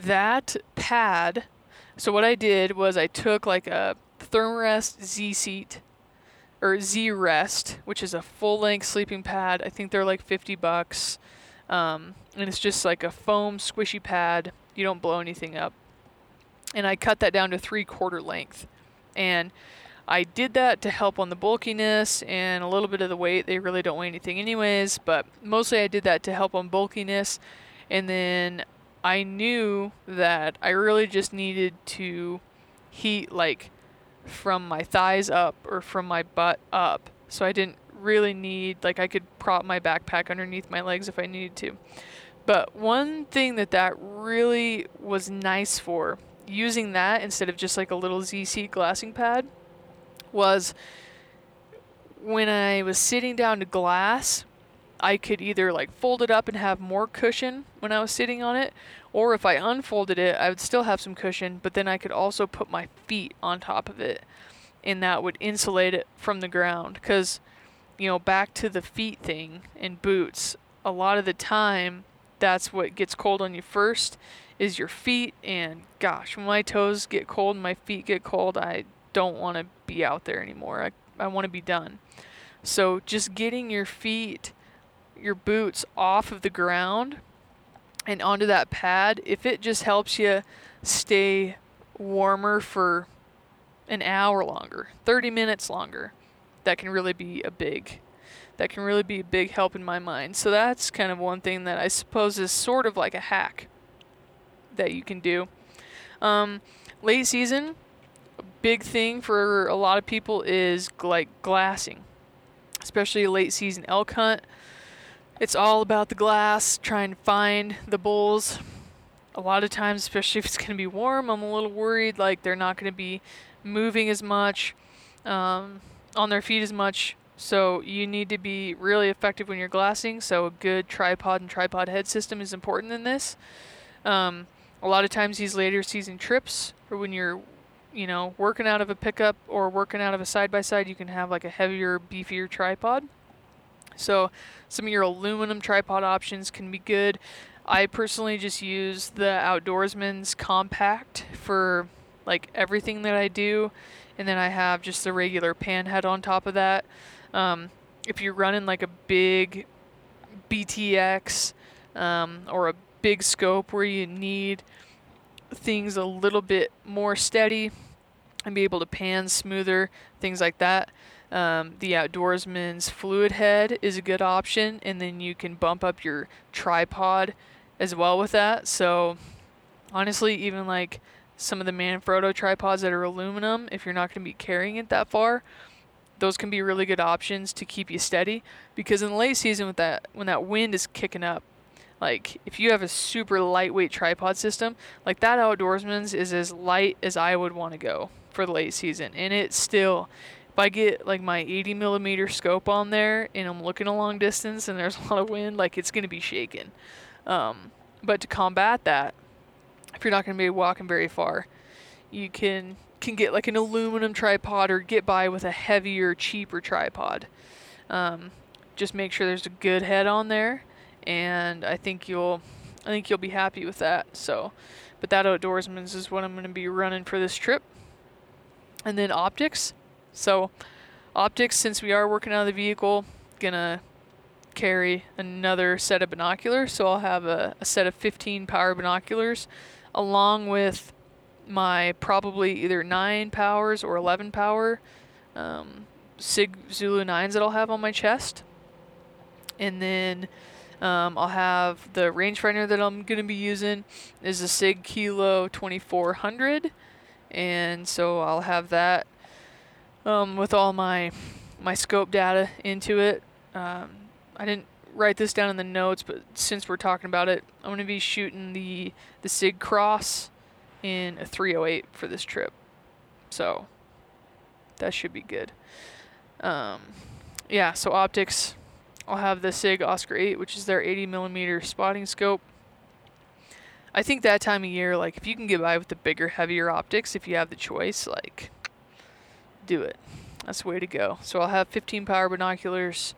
that pad, so what I did was I took like a Thermarest Z seat or Z Rest, which is a full length sleeping pad. I think they're like 50 bucks. Um, and it's just like a foam squishy pad. You don't blow anything up. And I cut that down to three quarter length. And I did that to help on the bulkiness and a little bit of the weight. They really don't weigh anything, anyways, but mostly I did that to help on bulkiness. And then I knew that I really just needed to heat like from my thighs up or from my butt up. So I didn't really need, like, I could prop my backpack underneath my legs if I needed to. But one thing that that really was nice for, using that instead of just like a little ZC glassing pad, was when I was sitting down to glass, I could either like fold it up and have more cushion when I was sitting on it, or if I unfolded it, I would still have some cushion, but then I could also put my feet on top of it, and that would insulate it from the ground. Because, you know, back to the feet thing in boots, a lot of the time, that's what gets cold on you first is your feet and gosh when my toes get cold my feet get cold i don't want to be out there anymore i, I want to be done so just getting your feet your boots off of the ground and onto that pad if it just helps you stay warmer for an hour longer 30 minutes longer that can really be a big that can really be a big help in my mind so that's kind of one thing that i suppose is sort of like a hack that you can do. Um, late season, big thing for a lot of people is like glassing, especially late season elk hunt. It's all about the glass, trying to find the bulls. A lot of times, especially if it's going to be warm, I'm a little worried like they're not going to be moving as much, um, on their feet as much. So you need to be really effective when you're glassing. So a good tripod and tripod head system is important in this. Um, a lot of times these later season trips or when you're you know working out of a pickup or working out of a side by side you can have like a heavier beefier tripod so some of your aluminum tripod options can be good i personally just use the outdoorsman's compact for like everything that i do and then i have just the regular pan head on top of that um, if you're running like a big BTX um, or a big scope where you need things a little bit more steady and be able to pan smoother, things like that. Um, the Outdoorsman's fluid head is a good option, and then you can bump up your tripod as well with that. So, honestly, even like some of the Manfrotto tripods that are aluminum, if you're not going to be carrying it that far, those can be really good options to keep you steady. Because in the late season, with that when that wind is kicking up, like if you have a super lightweight tripod system, like that Outdoorsman's is as light as I would want to go for the late season, and it still. If I get like my 80 millimeter scope on there and I'm looking a long distance and there's a lot of wind, like it's gonna be shaking. Um, but to combat that, if you're not gonna be walking very far, you can can get like an aluminum tripod or get by with a heavier, cheaper tripod. Um, just make sure there's a good head on there and I think you'll I think you'll be happy with that. So, but that outdoorsman's is what I'm to be running for this trip. And then optics. So, optics since we are working out of the vehicle, gonna carry another set of binoculars. So I'll have a, a set of 15 power binoculars along with my probably either 9 powers or 11 power um, SIG Zulu 9s that I'll have on my chest. And then um, I'll have the rangefinder that I'm going to be using is a SIG Kilo 2400, and so I'll have that um, with all my my scope data into it. Um, I didn't write this down in the notes, but since we're talking about it, I'm going to be shooting the the SIG Cross in a 308 for this trip, so that should be good. Um, yeah, so optics I'll have the SIG Oscar 8, which is their 80 millimeter spotting scope. I think that time of year, like if you can get by with the bigger, heavier optics, if you have the choice, like do it. That's the way to go. So I'll have 15 power binoculars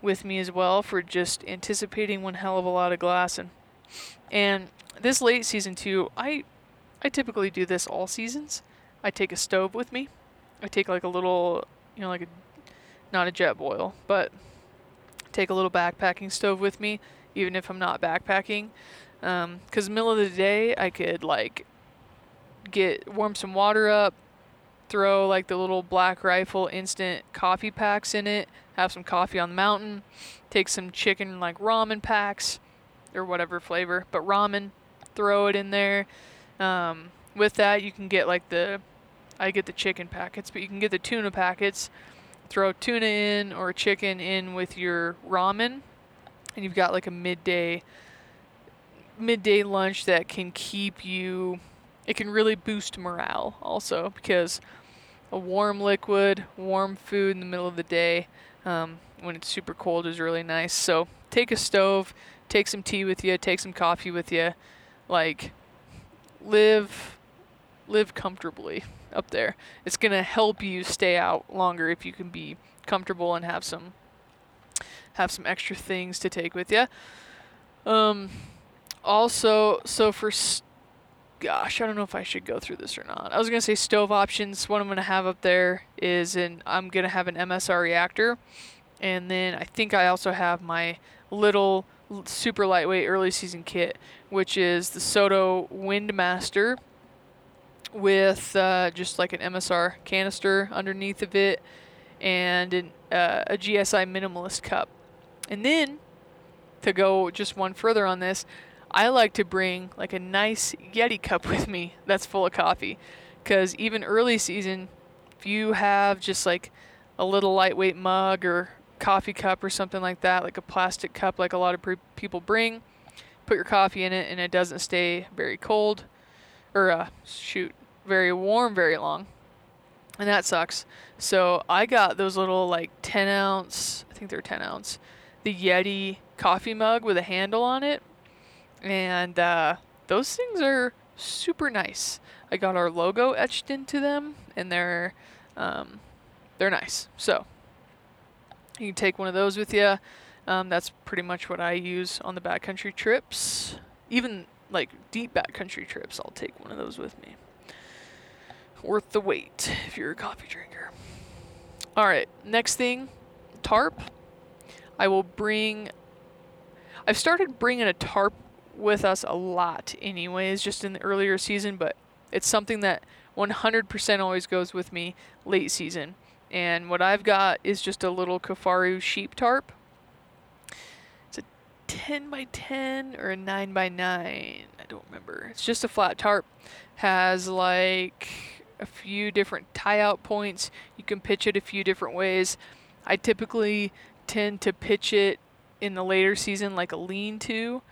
with me as well for just anticipating one hell of a lot of glassing. And this late season too, I I typically do this all seasons. I take a stove with me. I take like a little, you know, like a not a Jetboil, but take a little backpacking stove with me, even if I'm not backpacking. Because um, middle of the day, I could like get warm some water up, throw like the little black rifle instant coffee packs in it, have some coffee on the mountain, take some chicken like ramen packs or whatever flavor, but ramen, throw it in there. Um, with that, you can get like the, I get the chicken packets, but you can get the tuna packets throw tuna in or chicken in with your ramen, and you've got like a midday midday lunch that can keep you. It can really boost morale also because a warm liquid, warm food in the middle of the day um, when it's super cold is really nice. So take a stove, take some tea with you, take some coffee with you, like live live comfortably up there. It's gonna help you stay out longer if you can be comfortable and have some have some extra things to take with you. Um, also, so for st- gosh, I don't know if I should go through this or not. I was gonna say stove options. What I'm gonna have up there is an I'm gonna have an MSR reactor, and then I think I also have my little super lightweight early season kit, which is the Soto Windmaster with uh, just like an MSR canister underneath of it and an, uh, a GSI minimalist cup. And then to go just one further on this, I like to bring like a nice Yeti cup with me that's full of coffee. Because even early season, if you have just like a little lightweight mug or coffee cup or something like that, like a plastic cup, like a lot of pre- people bring, put your coffee in it and it doesn't stay very cold or uh, shoot, very warm very long. And that sucks. So I got those little like 10 ounce, I think they're 10 ounce, the Yeti coffee mug with a handle on it and uh, those things are super nice. I got our logo etched into them, and they're um, they're nice. So you can take one of those with you. Um, that's pretty much what I use on the backcountry trips. Even like deep backcountry trips, I'll take one of those with me. Worth the wait if you're a coffee drinker. All right, next thing, tarp. I will bring. I've started bringing a tarp with us a lot, anyways, just in the earlier season, but it's something that 100% always goes with me late season. And what I've got is just a little Kifaru sheep tarp. It's a 10 by 10 or a 9 by 9. I don't remember. It's just a flat tarp. Has like a few different tie out points. You can pitch it a few different ways. I typically tend to pitch it in the later season like a lean to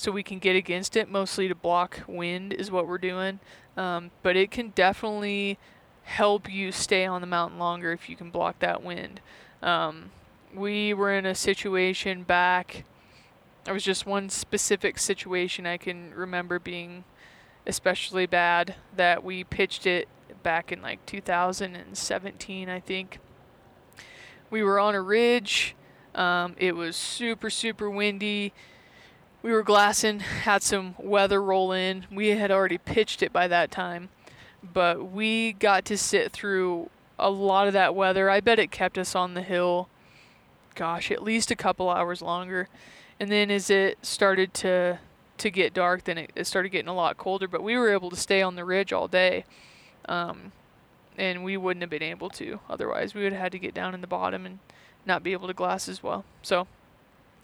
so we can get against it, mostly to block wind is what we're doing. Um, but it can definitely help you stay on the mountain longer if you can block that wind. Um, we were in a situation back, there was just one specific situation I can remember being especially bad that we pitched it back in like 2017, I think. We were on a ridge. Um, it was super, super windy we were glassing, had some weather roll in. We had already pitched it by that time, but we got to sit through a lot of that weather. I bet it kept us on the hill, gosh, at least a couple hours longer. And then as it started to to get dark, then it, it started getting a lot colder. But we were able to stay on the ridge all day, um, and we wouldn't have been able to otherwise. We would have had to get down in the bottom and not be able to glass as well. So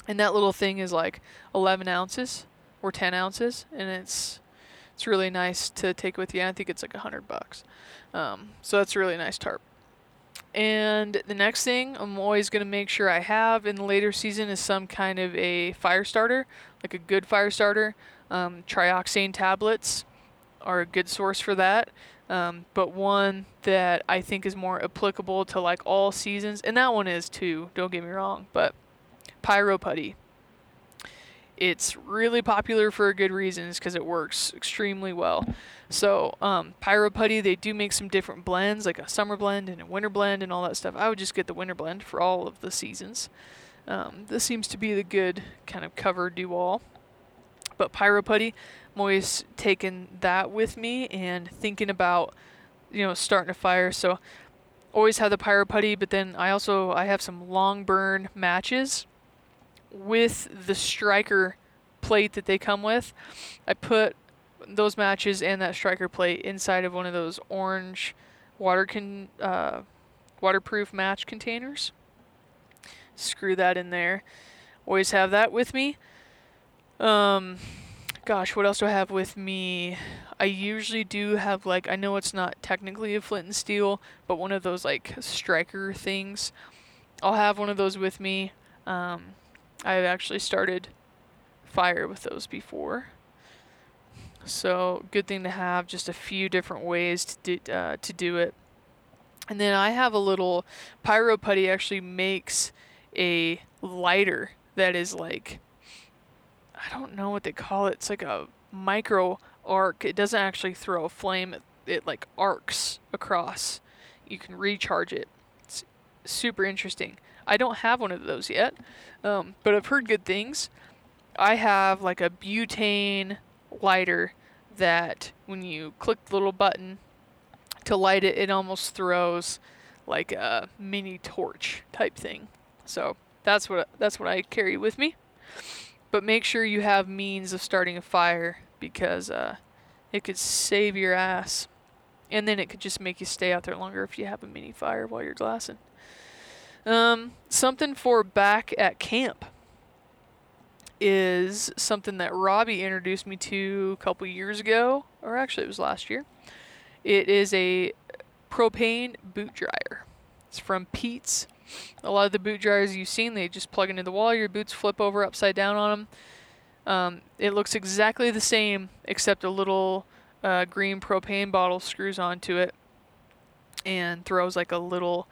and that little thing is like 11 ounces or 10 ounces, and it's it's really nice to take with you. I think it's like hundred bucks. Um, so that's a really nice tarp. And the next thing I'm always going to make sure I have in the later season is some kind of a fire starter, like a good fire starter. Um, trioxane tablets are a good source for that. Um, but one that I think is more applicable to like all seasons, and that one is too, don't get me wrong, but Pyro Putty. It's really popular for good reasons because it works extremely well. So, um, Pyro Putty, they do make some different blends, like a summer blend and a winter blend and all that stuff. I would just get the winter blend for all of the seasons. Um, this seems to be the good kind of cover do all. But Pyro Putty, I'm always taking that with me and thinking about, you know, starting a fire. So, always have the Pyro Putty, but then I also I have some long burn matches with the striker plate that they come with, I put those matches and that striker plate inside of one of those orange water con uh, waterproof match containers. Screw that in there. Always have that with me. Um, gosh, what else do I have with me? I usually do have like I know it's not technically a flint and steel, but one of those like striker things. I'll have one of those with me. Um, I've actually started fire with those before. So good thing to have just a few different ways to do, uh, to do it. And then I have a little Pyro Putty actually makes a lighter that is like I don't know what they call it. It's like a micro arc. It doesn't actually throw a flame. It, it like arcs across. You can recharge it. It's super interesting. I don't have one of those yet, um, but I've heard good things. I have like a butane lighter that when you click the little button to light it, it almost throws like a mini torch type thing. So that's what that's what I carry with me. But make sure you have means of starting a fire because uh, it could save your ass. And then it could just make you stay out there longer if you have a mini fire while you're glassing. Um, something for back at camp is something that Robbie introduced me to a couple years ago, or actually it was last year. It is a propane boot dryer. It's from Pete's. A lot of the boot dryers you've seen, they just plug into the wall, your boots flip over upside down on them. Um, it looks exactly the same, except a little uh, green propane bottle screws onto it and throws like a little,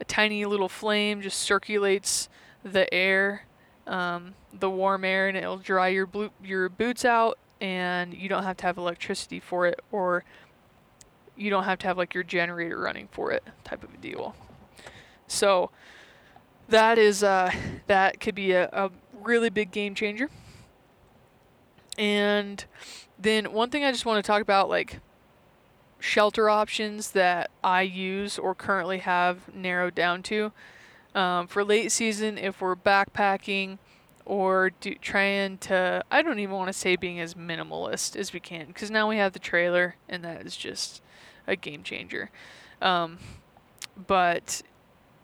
a tiny little flame, just circulates the air, um, the warm air, and it'll dry your, your boots out, and you don't have to have electricity for it, or you don't have to have like your generator running for it, type of a deal. So that is uh, that could be a, a really big game changer. And then one thing I just want to talk about, like shelter options that I use or currently have narrowed down to. Um, for late season, if we're backpacking or do, trying to, I don't even want to say being as minimalist as we can, because now we have the trailer, and that is just a game changer. Um, but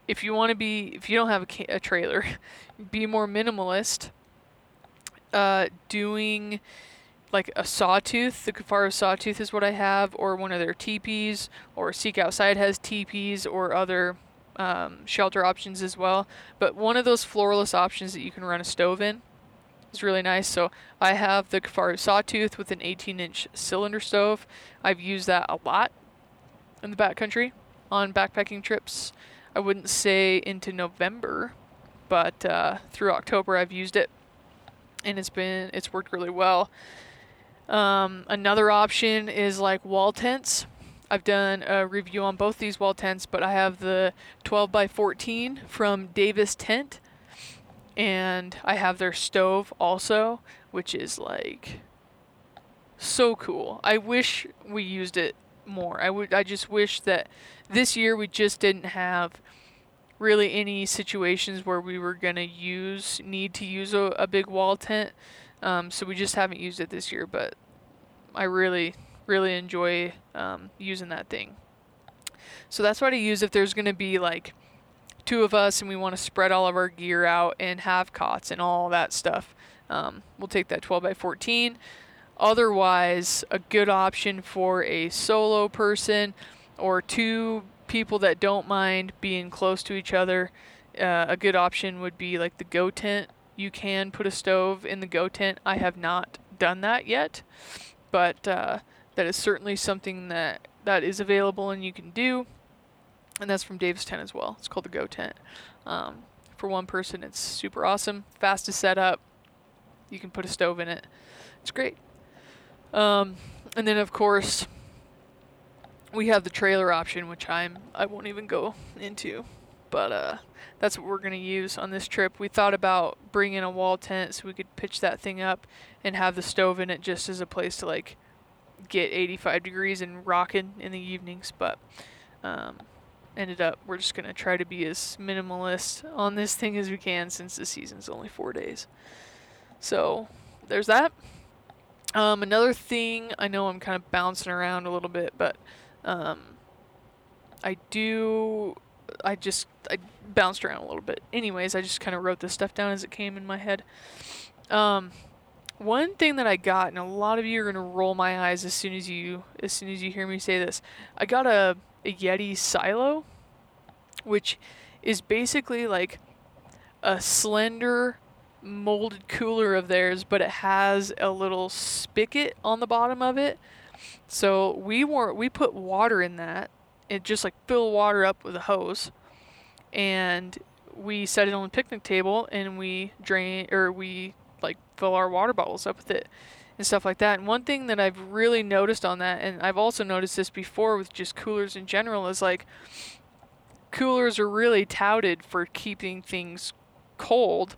if you want to be, if you don't have a, a trailer, be more minimalist uh, doing like a sawtooth. The Kifaru sawtooth is what I have, or one of their teepees, or Seek Outside has teepees or other um, shelter options as well. But one of those floorless options that you can run a stove in is really nice. So I have the Kifaru sawtooth with an 18 inch cylinder stove. I've used that a lot in the backcountry on backpacking trips. I wouldn't say into November, but uh, through October I've used it and it's been it's worked really well. Um, another option is like wall tents. I've done a review on both these wall tents, but I have the 12 by 14 from Davis Tent, and I have their stove also, which is like so cool. I wish we used it more. I would. I just wish that this year we just didn't have really any situations where we were gonna use need to use a, a big wall tent. Um, so we just haven't used it this year, but I really really enjoy um, using that thing. So that's what I use if there's gonna be like two of us and we want to spread all of our gear out and have cots and all that stuff. Um, we'll take that 12 by 14. Otherwise, a good option for a solo person or two people that don't mind being close to each other, uh, a good option would be like the go tent. You can put a stove in the go tent. I have not done that yet, but uh, that is certainly something that that is available and you can do. And that's from Davis Tent as well. It's called the Go Tent. Um, for one person, it's super awesome, fast to set up. You can put a stove in it. It's great. Um, and then of course we have the trailer option, which I'm I won't even go into, but uh, that's what we're gonna use on this trip. We thought about bringing a wall tent so we could pitch that thing up and have the stove in it just as a place to like get 85 degrees and rocking in the evenings, but um, ended up we're just gonna try to be as minimalist on this thing as we can since the season's only four days. So there's that. Um, another thing, I know I'm kind of bouncing around a little bit, but um, I do. I just I bounced around a little bit. Anyways, I just kind of wrote this stuff down as it came in my head. Um, one thing that I got, and a lot of you are gonna roll my eyes as soon as you as soon as you hear me say this. I got a, a Yeti silo, which is basically like a slender molded cooler of theirs, but it has a little spigot on the bottom of it so we were we put water in that it just like fill water up with a hose, and we set it on the picnic table and we drain or we like fill our water bottles up with it and stuff like that. And one thing that I've really noticed on that, and I've also noticed this before with just coolers in general, is like coolers are really touted for keeping things cold.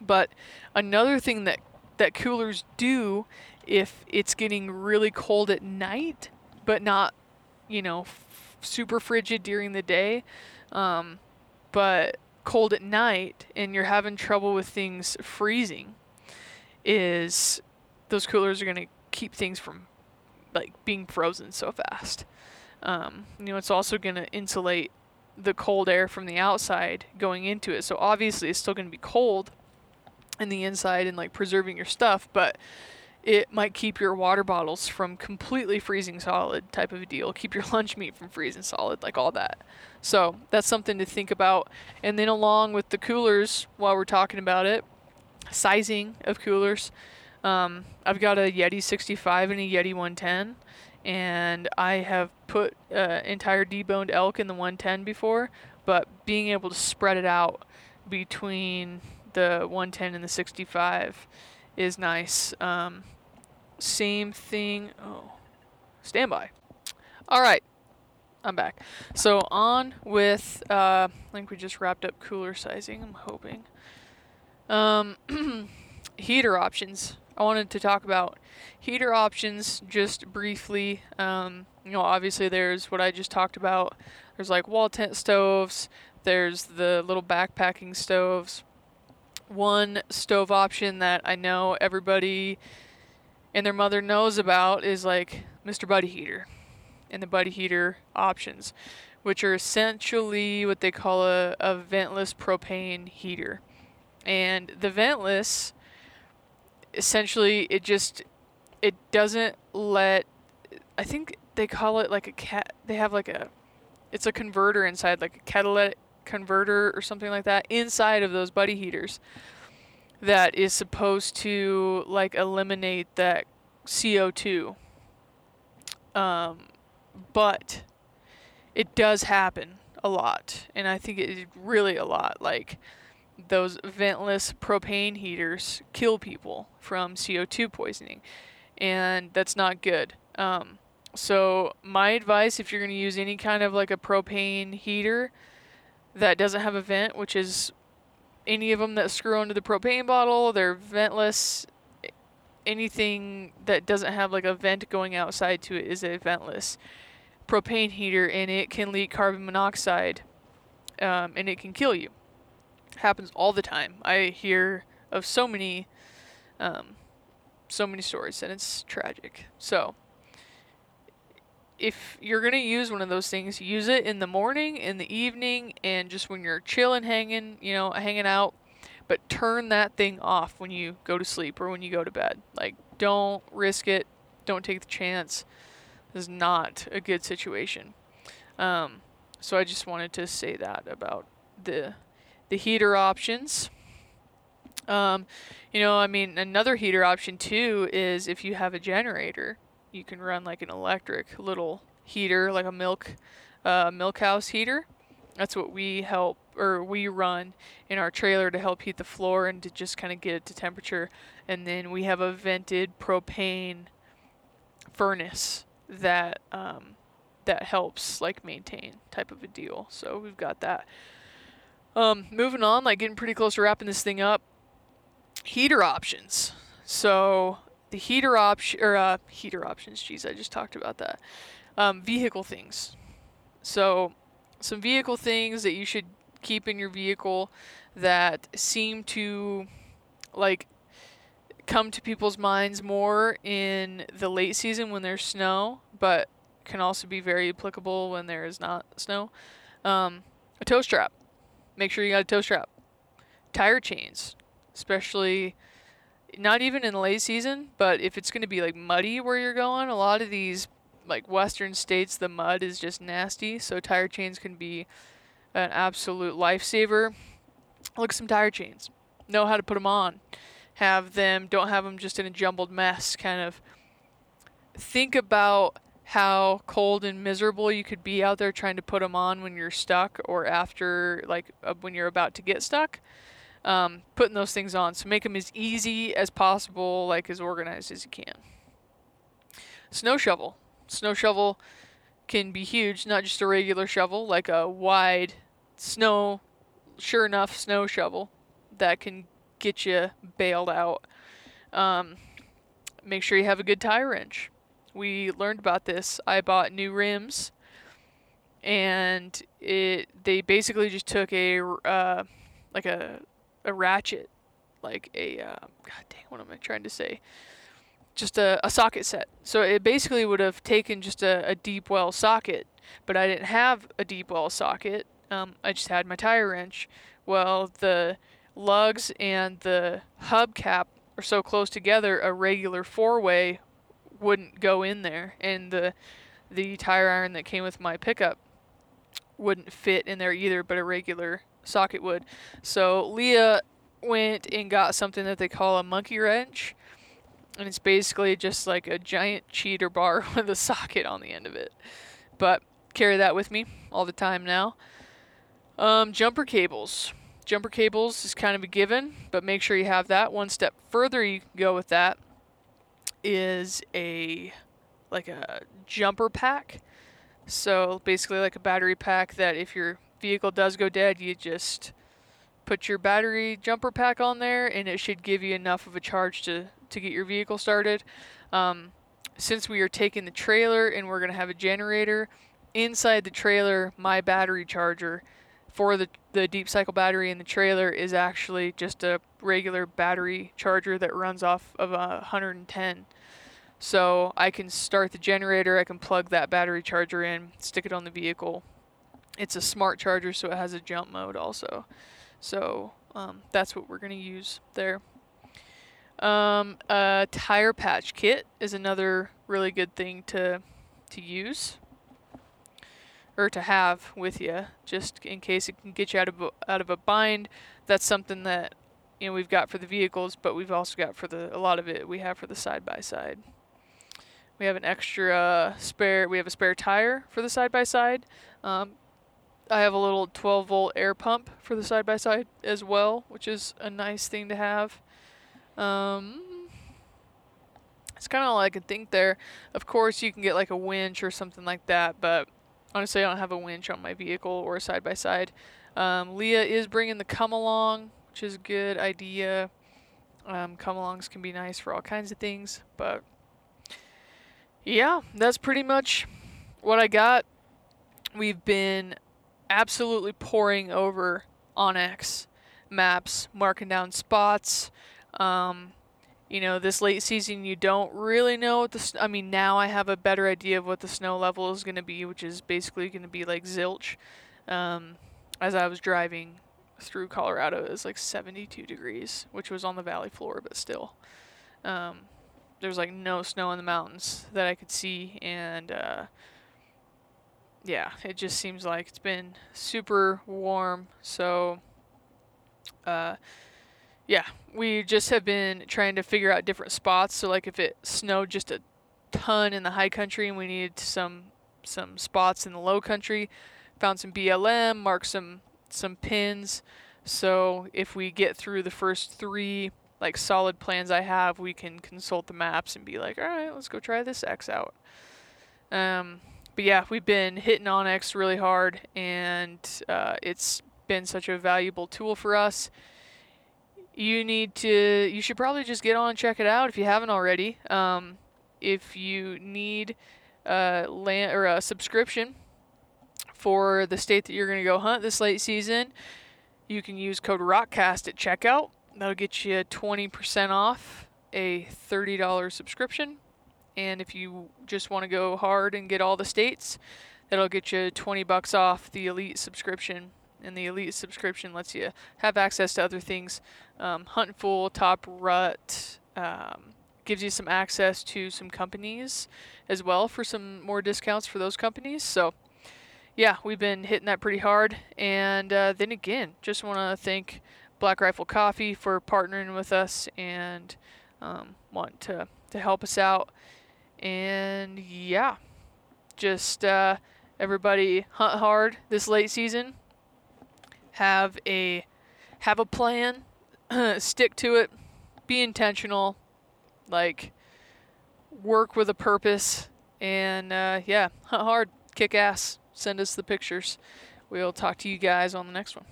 But another thing that that coolers do if it's getting really cold at night, but not, you know, super frigid during the day, um, but cold at night and you're having trouble with things freezing, is those coolers are going to keep things from like being frozen so fast. Um, you know, it's also going to insulate the cold air from the outside going into it. So obviously, it's still going to be cold in the inside and like preserving your stuff, but it might keep your water bottles from completely freezing solid type of a deal. Keep your lunch meat from freezing solid like all that. So that's something to think about. And then along with the coolers while we're talking about it sizing of coolers. Um, i've got a yeti 65 and a yeti 110 and i have put uh, entire deboned elk in the 110 before but being able to spread it out between the 110 and the 65 is nice. Um, same thing. Oh, standby. All right, I'm back. So on with, uh, I think we just wrapped up cooler sizing. I'm hoping. Um, heater options. I wanted to talk about heater options just briefly. Um, you know, obviously there's what I just talked about. There's like wall tent stoves. There's the little backpacking stoves. One stove option that I know everybody and their mother knows about is like Mr. Buddy Heater and the Buddy Heater options, which are essentially what they call a, a ventless propane heater. And the ventless, essentially, it just it doesn't let. I think they call it like a cat. They have like a, it's a converter inside, like a catalytic converter or something like that, inside of those buddy heaters that is supposed to like eliminate that CO2. Um, but it does happen a lot, and I think it is really a lot. Like those ventless propane heaters kill people from CO2 poisoning, and that's not good. Um, so my advice, if you're going to use any kind of like a propane heater that doesn't have a vent, which is any of them that screw onto the propane bottle. They're ventless. Anything that doesn't have like a vent going outside to it is a ventless propane heater, and it can leak carbon monoxide, um, and it can kill you. Happens all the time. I hear of so many, um, so many stories, and it's tragic. So if you're gonna use one of those things, use it in the morning, in the evening, and just when you're chilling, hanging, you know, hanging out. But turn that thing off when you go to sleep or when you go to bed. Like, don't risk it. Don't take the chance. This is not a good situation. Um, so I just wanted to say that about the the heater options. Um, you know, I mean, another heater option too is if you have a generator you can run like an electric little heater, like a milk uh, milk house heater. That's what we help or we run in our trailer to help heat the floor and to just kind of get it to temperature. And then we have a vented propane furnace that um, that helps like maintain type of a deal. So we've got that. Um, moving on, like getting pretty close to wrapping this thing up. Heater options. So the heater option or uh, heater options. Jeez, I just talked about that. Um, vehicle things. So, some vehicle things that you should keep in your vehicle that seem to like come to people's minds more in the late season when there's snow, but can also be very applicable when there is not snow. Um, a tow strap. Make sure you got a tow strap. Tire chains, especially not even in late season, but if it's going to be like muddy where you're going, a lot of these like western states the mud is just nasty, so tire chains can be an absolute lifesaver. Look some tire chains. Know how to put them on. Have them don't have them just in a jumbled mess kind of think about how cold and miserable you could be out there trying to put them on when you're stuck or after like uh, when you're about to get stuck um, putting those things on so make them as easy as possible like as organized as you can. Snow shovel. Snow shovel can be huge not just a regular shovel like a wide snow sure enough snow shovel that can get you bailed out. Um, make sure you have a good tire wrench. We learned about this, I bought new rims, and it they basically just took a uh, like a a ratchet, like a uh, god dang, what am I trying to say? Just a, a socket set. So it basically would have taken just a, a deep well socket, but I didn't have a deep well socket. Um, I just had my tire wrench. Well, the lugs and the hubcap are so close together, a regular four way wouldn't go in there, and the the tire iron that came with my pickup wouldn't fit in there either, but a regular socket would. So Leah went and got something that they call a monkey wrench, and it's basically just like a giant cheater bar with a socket on the end of it. But carry that with me all the time now. Um, jumper cables. Jumper cables is kind of a given, but make sure you have that. One step further you can go with that is a like a jumper pack. So basically like a battery pack that if your vehicle does go dead, you just put your battery jumper pack on there and it should give you enough of a charge to, to get your vehicle started. Um, since we are taking the trailer and we're going to have a generator, inside the trailer, my battery charger for the, the deep cycle battery in the trailer is actually just a regular battery charger that runs off of a 110 so I can start the generator, I can plug that battery charger in, stick it on the vehicle. It's a smart charger, so it has a jump mode also. So um, that's what we're going to use there. Um, a tire patch kit is another really good thing to to use or to have with you, just in case it can get you out of a, out of a bind. That's something that you know we've got for the vehicles, but we've also got for the a lot of it we have for the side by side. We have an extra spare. We have a spare tire for the side by side. I have a little 12 volt air pump for the side by side as well, which is a nice thing to have. Um, it's kind of all I can think there. Of course, you can get like a winch or something like that, but honestly, I don't have a winch on my vehicle or a side by side. Um, Leah is bringing the come along, which is a good idea. Um, come alongs can be nice for all kinds of things, but yeah, that's pretty much what I got. We've been absolutely pouring over onX maps, marking down spots. Um, you know, this late season, you don't really know what the. I mean, now I have a better idea of what the snow level is going to be, which is basically going to be like zilch. Um, as I was driving through Colorado, it was like 72 degrees, which was on the valley floor, but still. Um, there's like no snow in the mountains that I could see, and uh, yeah, it just seems like it's been super warm. So, uh, yeah, we just have been trying to figure out different spots. So, like if it snowed just a ton in the high country and we needed some some spots in the low country, found some BLM, marked some some pins. So if we get through the first three like solid plans I have, we can consult the maps and be like, all right, let's go try this X out. Um, but yeah, we've been hitting onX really hard, and uh, it's been such a valuable tool for us. You need to, you should probably just get on and check it out if you haven't already. Um, if you need a land or a subscription for the state that you're going to go hunt this late season, you can use code ROCKCAST at checkout That'll get you 20% off a $30 subscription. And if you just want to go hard and get all the states, that'll get you 20 bucks off the Elite subscription. And the Elite subscription lets you have access to other things. Um, Huntful, Top Rut, um, gives you some access to some companies as well for some more discounts for those companies. So, yeah, we've been hitting that pretty hard. And uh, then again, just want to thank Black Rifle Coffee for partnering with us and um, want to, to help us out. And yeah, just uh, everybody hunt hard this late season. Have a have a plan, stick to it, be intentional, like work with a purpose, and uh, yeah, hunt hard, kick ass. Send us the pictures. We'll talk to you guys on the next one.